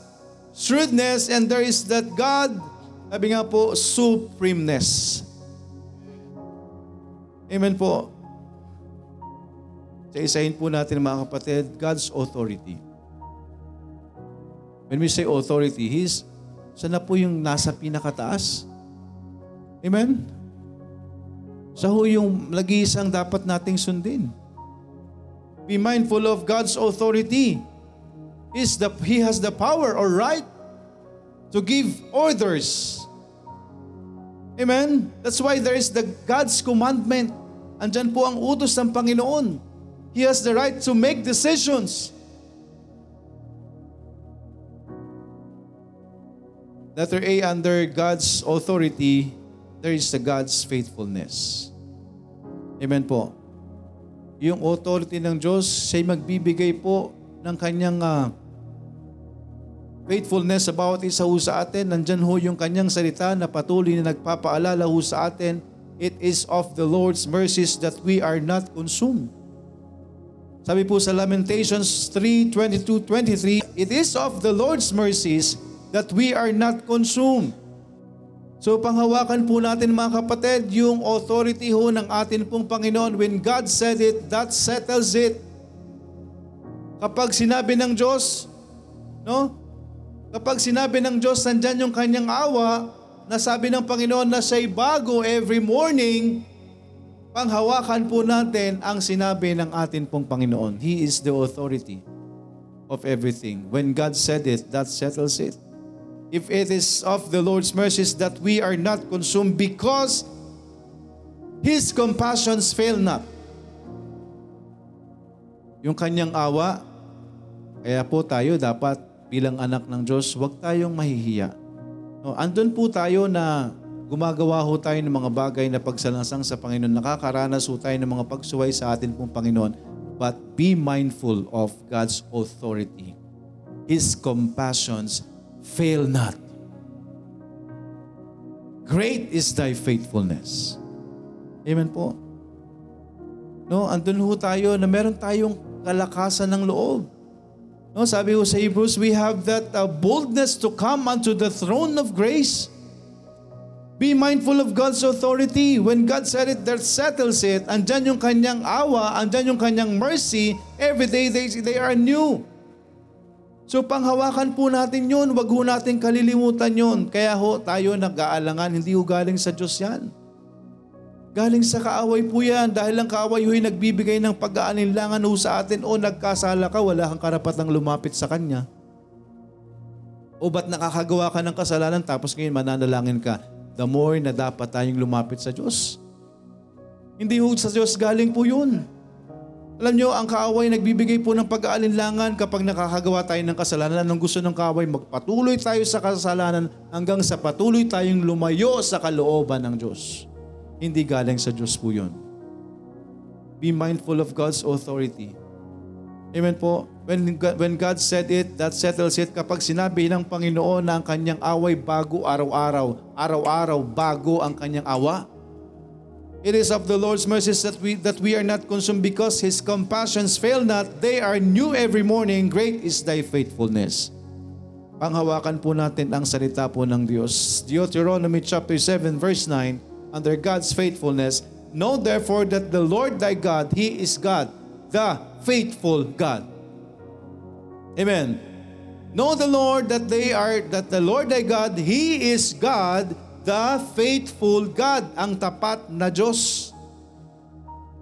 shrewdness, and there is that God sabi nga po, supremeness. Amen po. Sa isahin po natin mga kapatid, God's authority. When we say authority, He's, siya na po yung nasa pinakataas. Amen? Siya ho yung nag-iisang dapat nating sundin. Be mindful of God's authority. Is the, he has the power or right to give orders. Amen? That's why there is the God's commandment. Andyan po ang utos ng Panginoon. He has the right to make decisions. Letter A, under God's authority, there is the God's faithfulness. Amen po. Yung authority ng Diyos, siya'y magbibigay po ng kanyang ah, faithfulness sa bawat isa ho sa atin. Nandyan ho yung kanyang salita na patuloy na nagpapaalala ho sa atin. It is of the Lord's mercies that we are not consumed. Sabi po sa Lamentations 3:22-23, It is of the Lord's mercies that we are not consumed. So panghawakan po natin mga kapatid, yung authority ho ng atin pong Panginoon. When God said it, that settles it. Kapag sinabi ng Diyos, no? Kapag sinabi ng Diyos, nandyan yung kanyang awa, na sabi ng Panginoon na siya'y bago every morning, panghawakan po natin ang sinabi ng atin pong Panginoon. He is the authority of everything. When God said it, that settles it. If it is of the Lord's mercies that we are not consumed because His compassions fail not. Yung kanyang awa, kaya po tayo dapat bilang anak ng Diyos, huwag tayong mahihiya. No, andun po tayo na gumagawa ho tayo ng mga bagay na pagsalansang sa Panginoon. Nakakaranas ho tayo ng mga pagsuway sa atin pong Panginoon. But be mindful of God's authority. His compassions fail not. Great is thy faithfulness. Amen po. No, andun ho tayo na meron tayong kalakasan ng loob. No, sabi ho sa Hebrews, we have that uh, boldness to come unto the throne of grace. Be mindful of God's authority. When God said it, that settles it. Andyan yung kanyang awa, andyan yung kanyang mercy. Every day they, they are new. So panghawakan po natin yun, wag ho natin kalilimutan yun. Kaya ho tayo nag-aalangan, hindi ho galing sa Diyos yan. Galing sa kaaway po yan. Dahil ang kaaway ho'y nagbibigay ng pag-aalinlangan ho sa atin o nagkasala ka, wala kang karapatang lumapit sa Kanya. O ba't nakakagawa ka ng kasalanan tapos ngayon mananalangin ka? The more na dapat tayong lumapit sa Diyos. Hindi ho sa Diyos galing po yun. Alam nyo, ang kaaway nagbibigay po ng pag-aalinlangan kapag nakakagawa tayo ng kasalanan. Anong gusto ng kaaway? Magpatuloy tayo sa kasalanan hanggang sa patuloy tayong lumayo sa kalooban ng Diyos. Hindi galing sa Diyos po yun. Be mindful of God's authority. Amen po. When when God said it, that settles it. Kapag sinabi ng Panginoon na ang kanyang away bago araw-araw, araw-araw bago ang kanyang awa, It is of the Lord's mercies that we that we are not consumed because his compassions fail not. They are new every morning. Great is thy faithfulness. Panghawakan po natin ang salita po ng Diyos. Deuteronomy chapter 7 verse 9, under God's faithfulness, Know therefore that the Lord thy God, He is God, the faithful God. Amen. Know the Lord that they are that the Lord thy God, He is God, the faithful God, ang tapat na Diyos,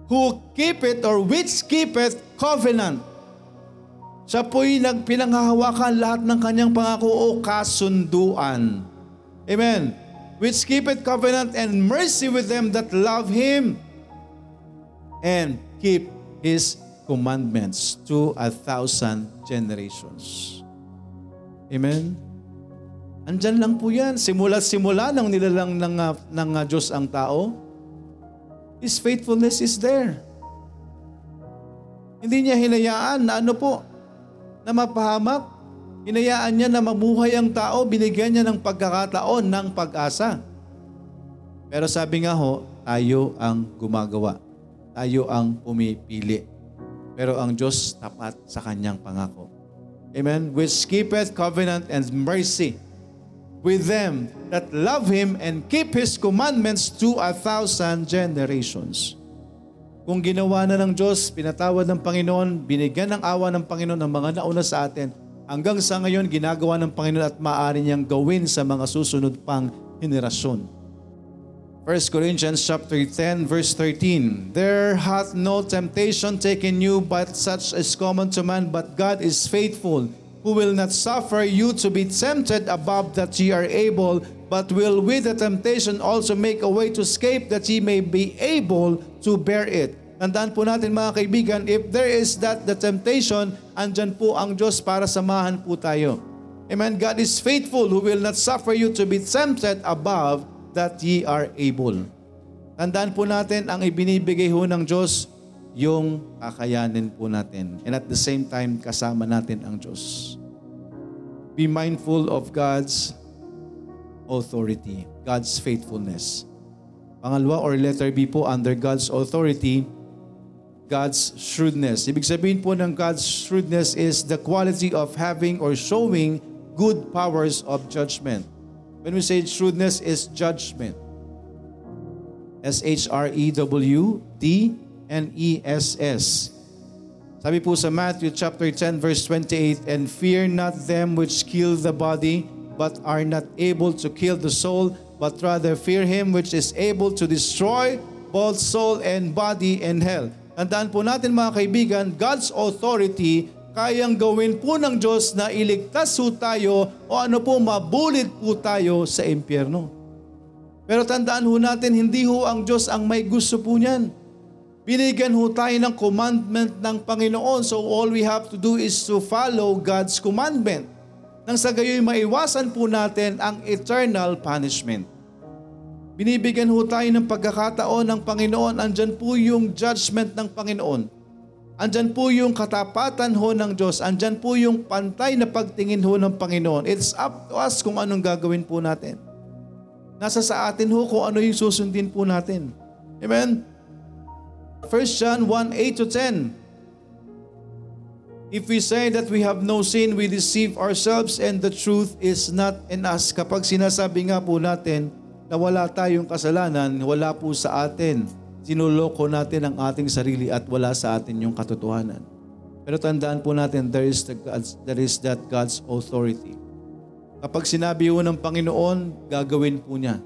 who keepeth or which keepeth covenant. Siya po'y nagpinanghahawakan lahat ng kanyang pangako o kasunduan. Amen. Which keepeth covenant and mercy with them that love Him and keep His commandments to a thousand generations. Amen. Andyan lang po yan. Simula-simula nang nilalang ng, uh, ng uh, Diyos ang tao, His faithfulness is there. Hindi niya hinayaan na ano po, na mapahamak. Hinayaan niya na mamuhay ang tao, binigyan niya ng pagkakataon ng pag-asa. Pero sabi nga ho, tayo ang gumagawa. Tayo ang pumipili. Pero ang Diyos tapat sa kanyang pangako. Amen? Which keepeth covenant and mercy with them that love Him and keep His commandments to a thousand generations. Kung ginawa na ng Diyos, pinatawad ng Panginoon, binigyan ng awa ng Panginoon ang mga nauna sa atin, hanggang sa ngayon ginagawa ng Panginoon at maaari niyang gawin sa mga susunod pang henerasyon. 1 Corinthians chapter 10 verse 13 There hath no temptation taken you but such as common to man but God is faithful who will not suffer you to be tempted above that ye are able, but will with the temptation also make a way to escape that ye may be able to bear it. Tandaan po natin mga kaibigan, if there is that the temptation, andyan po ang Diyos para samahan po tayo. Amen. God is faithful who will not suffer you to be tempted above that ye are able. Tandaan po natin, ang ibinibigay ho ng Diyos, yung kakayanin po natin. And at the same time, kasama natin ang Diyos. Be mindful of God's authority, God's faithfulness. Pangalawa or letter B po, under God's authority, God's shrewdness. Ibig sabihin po ng God's shrewdness is the quality of having or showing good powers of judgment. When we say shrewdness is judgment. S-H-R-E-W-D-N-E-S-S. Sabi po sa Matthew chapter 10 verse 28, And fear not them which kill the body, but are not able to kill the soul, but rather fear him which is able to destroy both soul and body in hell. Tandaan po natin mga kaibigan, God's authority kayang gawin po ng Diyos na iligtas po tayo o ano po, mabulit po tayo sa impyerno. Pero tandaan ho natin, hindi ho ang Diyos ang may gusto po niyan. Binigyan ho tayo ng commandment ng Panginoon. So all we have to do is to follow God's commandment. Nang sa gayoy maiwasan po natin ang eternal punishment. Binibigyan ho tayo ng pagkakataon ng Panginoon. Andyan po yung judgment ng Panginoon. Andyan po yung katapatan ho ng Diyos. Andyan po yung pantay na pagtingin ho ng Panginoon. It's up to us kung anong gagawin po natin. Nasa sa atin ho kung ano yung susundin po natin. Amen? 1 John 1, 8 to 10. If we say that we have no sin, we deceive ourselves and the truth is not in us. Kapag sinasabi nga po natin na wala tayong kasalanan, wala po sa atin. Sinuloko natin ang ating sarili at wala sa atin yung katotohanan. Pero tandaan po natin, there is, the God's, there is that God's authority. Kapag sinabi ho ng Panginoon, gagawin po niya.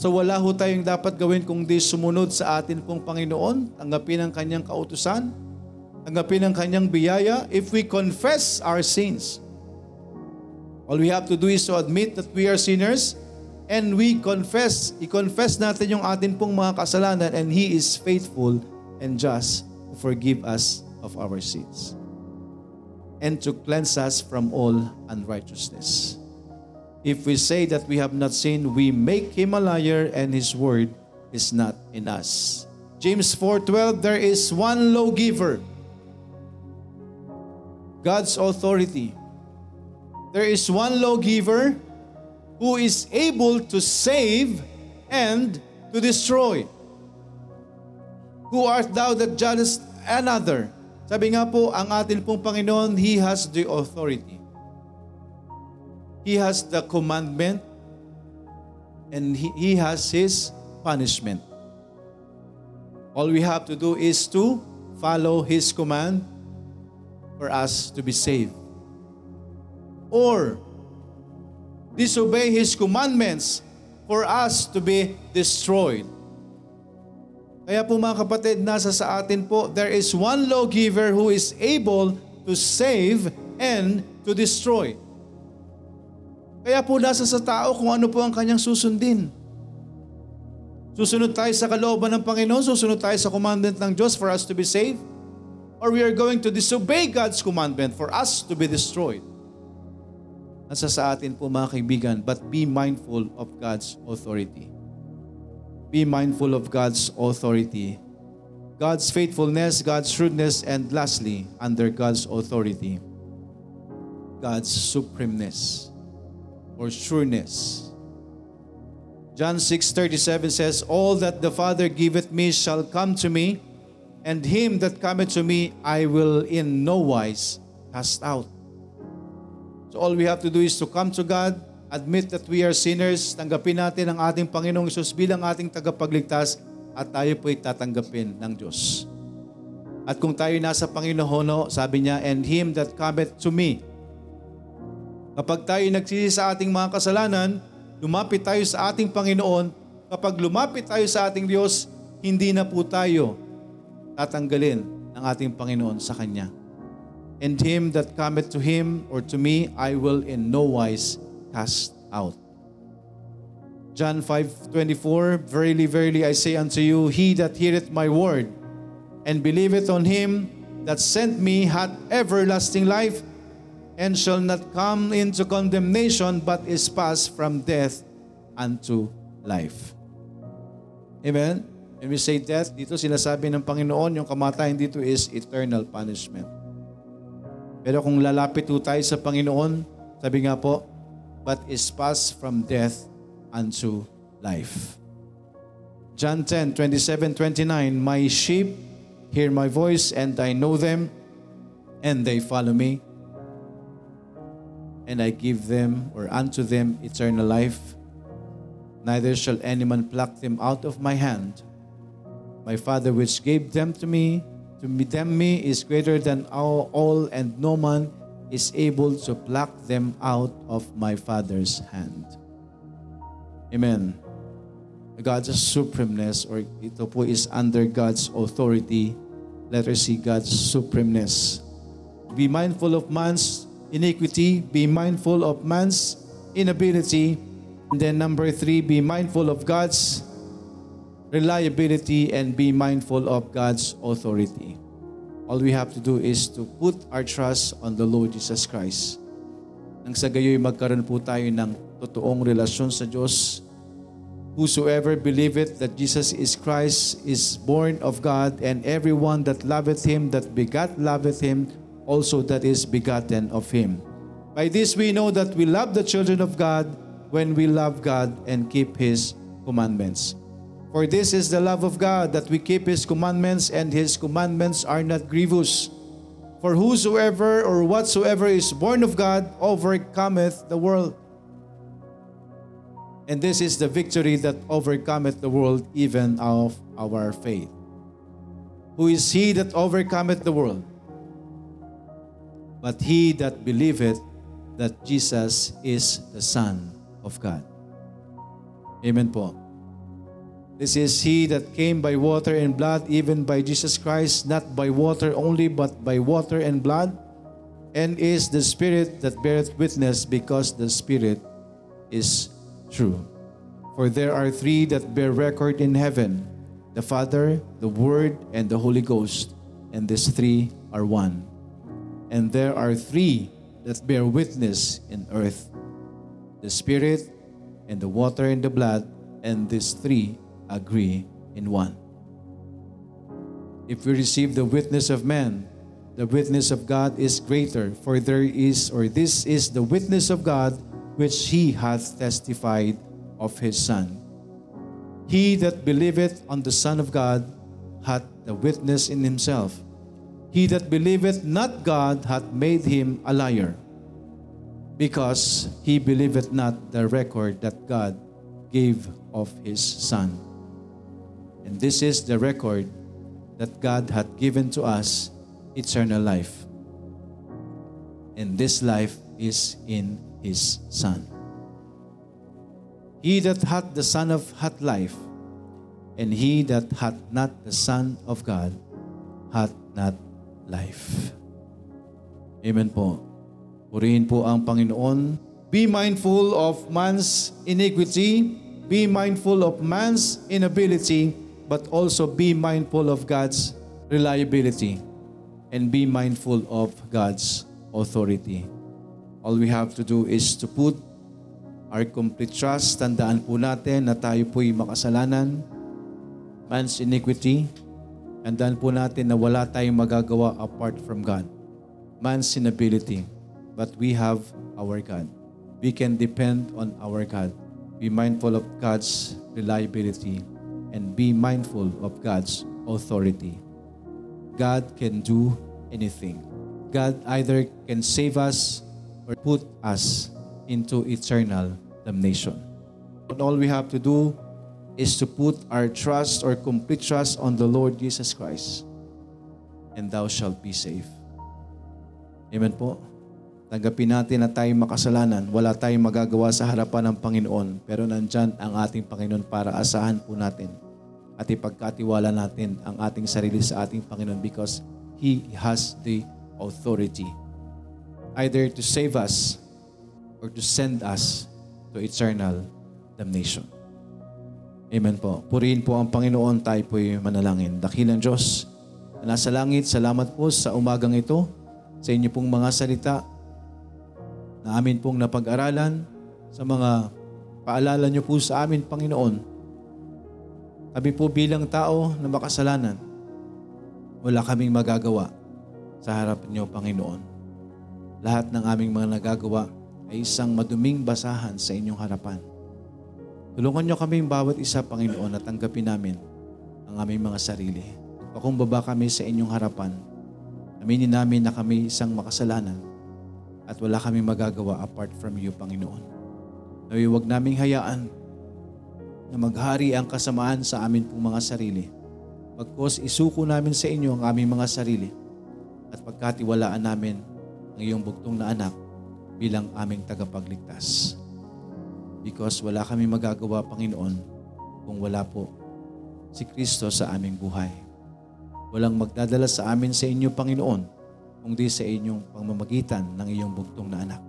So wala ho tayong dapat gawin kung di sumunod sa atin pong Panginoon, tanggapin ang kanyang kautusan, tanggapin ang kanyang biyaya. If we confess our sins, all we have to do is to admit that we are sinners and we confess, i-confess natin yung atin pong mga kasalanan and He is faithful and just to forgive us of our sins and to cleanse us from all unrighteousness. If we say that we have not sinned, we make him a liar and his word is not in us. James 4:12 There is one lawgiver. God's authority. There is one lawgiver who is able to save and to destroy. Who art thou that judgest another? Sabi nga po, ang atin pong Panginoon, He has the authority. He has the commandment and he, he has his punishment. All we have to do is to follow his command for us to be saved. Or disobey his commandments for us to be destroyed. Kaya po mga kapatid, nasa sa atin po, there is one lawgiver who is able to save and to destroy. Kaya po nasa sa tao kung ano po ang kanyang susundin. Susunod tayo sa kalooban ng Panginoon, susunod tayo sa commandment ng Diyos for us to be saved, or we are going to disobey God's commandment for us to be destroyed. Nasa sa atin po mga kaibigan, but be mindful of God's authority. Be mindful of God's authority. God's faithfulness, God's shrewdness, and lastly, under God's authority, God's supremeness or sureness. John 6:37 says, "All that the Father giveth me shall come to me, and him that cometh to me I will in no wise cast out." So all we have to do is to come to God, admit that we are sinners, tanggapin natin ang ating Panginoong Isus bilang ating tagapagligtas at tayo po'y tatanggapin ng Diyos. At kung tayo nasa Panginoon, sabi niya, and him that cometh to me. Kapag tayo nagsisi sa ating mga kasalanan, lumapit tayo sa ating Panginoon. Kapag lumapit tayo sa ating Diyos, hindi na po tayo tatanggalin ng ating Panginoon sa Kanya. And him that cometh to him or to me, I will in no wise cast out. John 5:24 Verily verily I say unto you he that heareth my word and believeth on him that sent me hath everlasting life and shall not come into condemnation, but is passed from death unto life. Amen? When we say death, dito sinasabi ng Panginoon, yung kamatayan dito is eternal punishment. Pero kung lalapit po tayo sa Panginoon, sabi nga po, but is passed from death unto life. John 10, 27, 29, My sheep hear my voice, and I know them, and they follow me. And I give them, or unto them, eternal life. Neither shall any man pluck them out of my hand. My Father which gave them to me, to me, them me is greater than all, all, and no man is able to pluck them out of my Father's hand. Amen. God's supremeness or ito po is under God's authority. Let us see God's supremeness. Be mindful of man's iniquity. Be mindful of man's inability. And then number three, be mindful of God's reliability and be mindful of God's authority. All we have to do is to put our trust on the Lord Jesus Christ. Nang sa gayoy magkaroon po tayo ng totoong relasyon sa Diyos. Whosoever believeth that Jesus is Christ is born of God, and everyone that loveth him that begat loveth him also that is begotten of him. By this we know that we love the children of God when we love God and keep his commandments. For this is the love of God, that we keep His commandments, and His commandments are not grievous. For whosoever or whatsoever is born of God overcometh the world. And this is the victory that overcometh the world, even of our faith. Who is he that overcometh the world? But he that believeth that Jesus is the Son of God. Amen po. This is he that came by water and blood, even by Jesus Christ, not by water only, but by water and blood, and is the Spirit that beareth witness, because the Spirit is true. For there are three that bear record in heaven the Father, the Word, and the Holy Ghost, and these three are one. And there are three that bear witness in earth the Spirit, and the water, and the blood, and these three agree in one. If we receive the witness of man, the witness of God is greater, for there is, or this is the witness of God which he hath testified of his Son. He that believeth on the Son of God hath the witness in himself. He that believeth not God hath made him a liar, because he believeth not the record that God gave of his Son. And this is the record that God hath given to us eternal life. And this life is in his Son. He that hath the Son of hath life, and he that hath not the Son of God hath not life. Amen po. Purihin po ang Panginoon. Be mindful of man's iniquity. Be mindful of man's inability. But also be mindful of God's reliability. And be mindful of God's authority. All we have to do is to put our complete trust. Tandaan po natin na tayo po'y makasalanan. Man's iniquity. Tandaan po natin na wala tayong magagawa apart from God. Man's inability. But we have our God. We can depend on our God. Be mindful of God's reliability and be mindful of God's authority. God can do anything. God either can save us or put us into eternal damnation. And all we have to do is to put our trust or complete trust on the Lord Jesus Christ, and thou shalt be safe. Amen po. Tanggapin natin na tayo makasalanan. Wala tayong magagawa sa harapan ng Panginoon. Pero nandyan ang ating Panginoon para asahan po natin at ipagkatiwala natin ang ating sarili sa ating Panginoon because He has the authority either to save us or to send us to eternal damnation. Amen po. Purihin po ang Panginoon, tayo po'y manalangin. Dakilang Diyos na nasa langit, salamat po sa umagang ito, sa inyo pong mga salita. na amin pong napag-aralan sa mga paalala niyo po sa amin, Panginoon. Kami po bilang tao na makasalanan, wala kaming magagawa sa harap niyo, Panginoon. Lahat ng aming mga nagagawa ay isang maduming basahan sa inyong harapan. Tulungan niyo kaming bawat isa, Panginoon, at tanggapin namin ang aming mga sarili. Pakumbaba kami sa inyong harapan. Aminin namin na kami isang makasalanan at wala kaming magagawa apart from you, Panginoon. Naway huwag naming hayaan na maghari ang kasamaan sa amin pong mga sarili. Pagkos isuko namin sa inyo ang aming mga sarili at pagkatiwalaan namin ang iyong bugtong na anak bilang aming tagapagligtas. Because wala kami magagawa, Panginoon, kung wala po si Kristo sa aming buhay. Walang magdadala sa amin sa inyo, Panginoon, kundi sa inyong pamamagitan ng iyong bugtong na anak.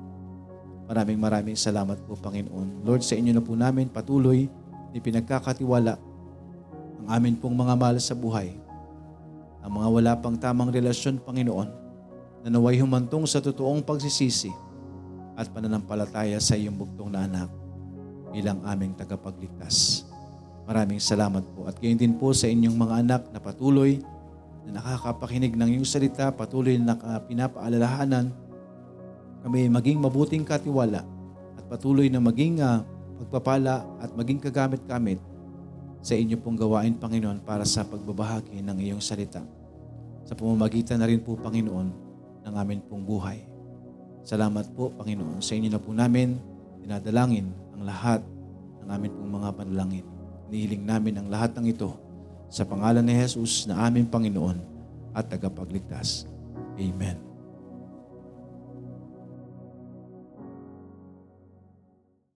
Maraming maraming salamat po, Panginoon. Lord, sa inyo na po namin patuloy ni pinagkakatiwala ang amin pong mga mahal sa buhay. Ang mga wala pang tamang relasyon, Panginoon, na naway humantong sa totoong pagsisisi at pananampalataya sa iyong bugtong na anak bilang aming tagapagligtas. Maraming salamat po. At gayon din po sa inyong mga anak na patuloy na nakakapakinig ng iyong salita, patuloy na pinapaalalahanan kami maging mabuting katiwala at patuloy na maging ah, pagpapala at maging kagamit-gamit sa inyo pong gawain, Panginoon, para sa pagbabahagi ng iyong salita. Sa pamamagitan na rin po, Panginoon, ng amin pong buhay. Salamat po, Panginoon. Ang lahat ng amin pong mga panalangin. Nihiling namin ang lahat ng ito sa pangalan ni Jesus na aming Panginoon at tagapagligtas. Amen.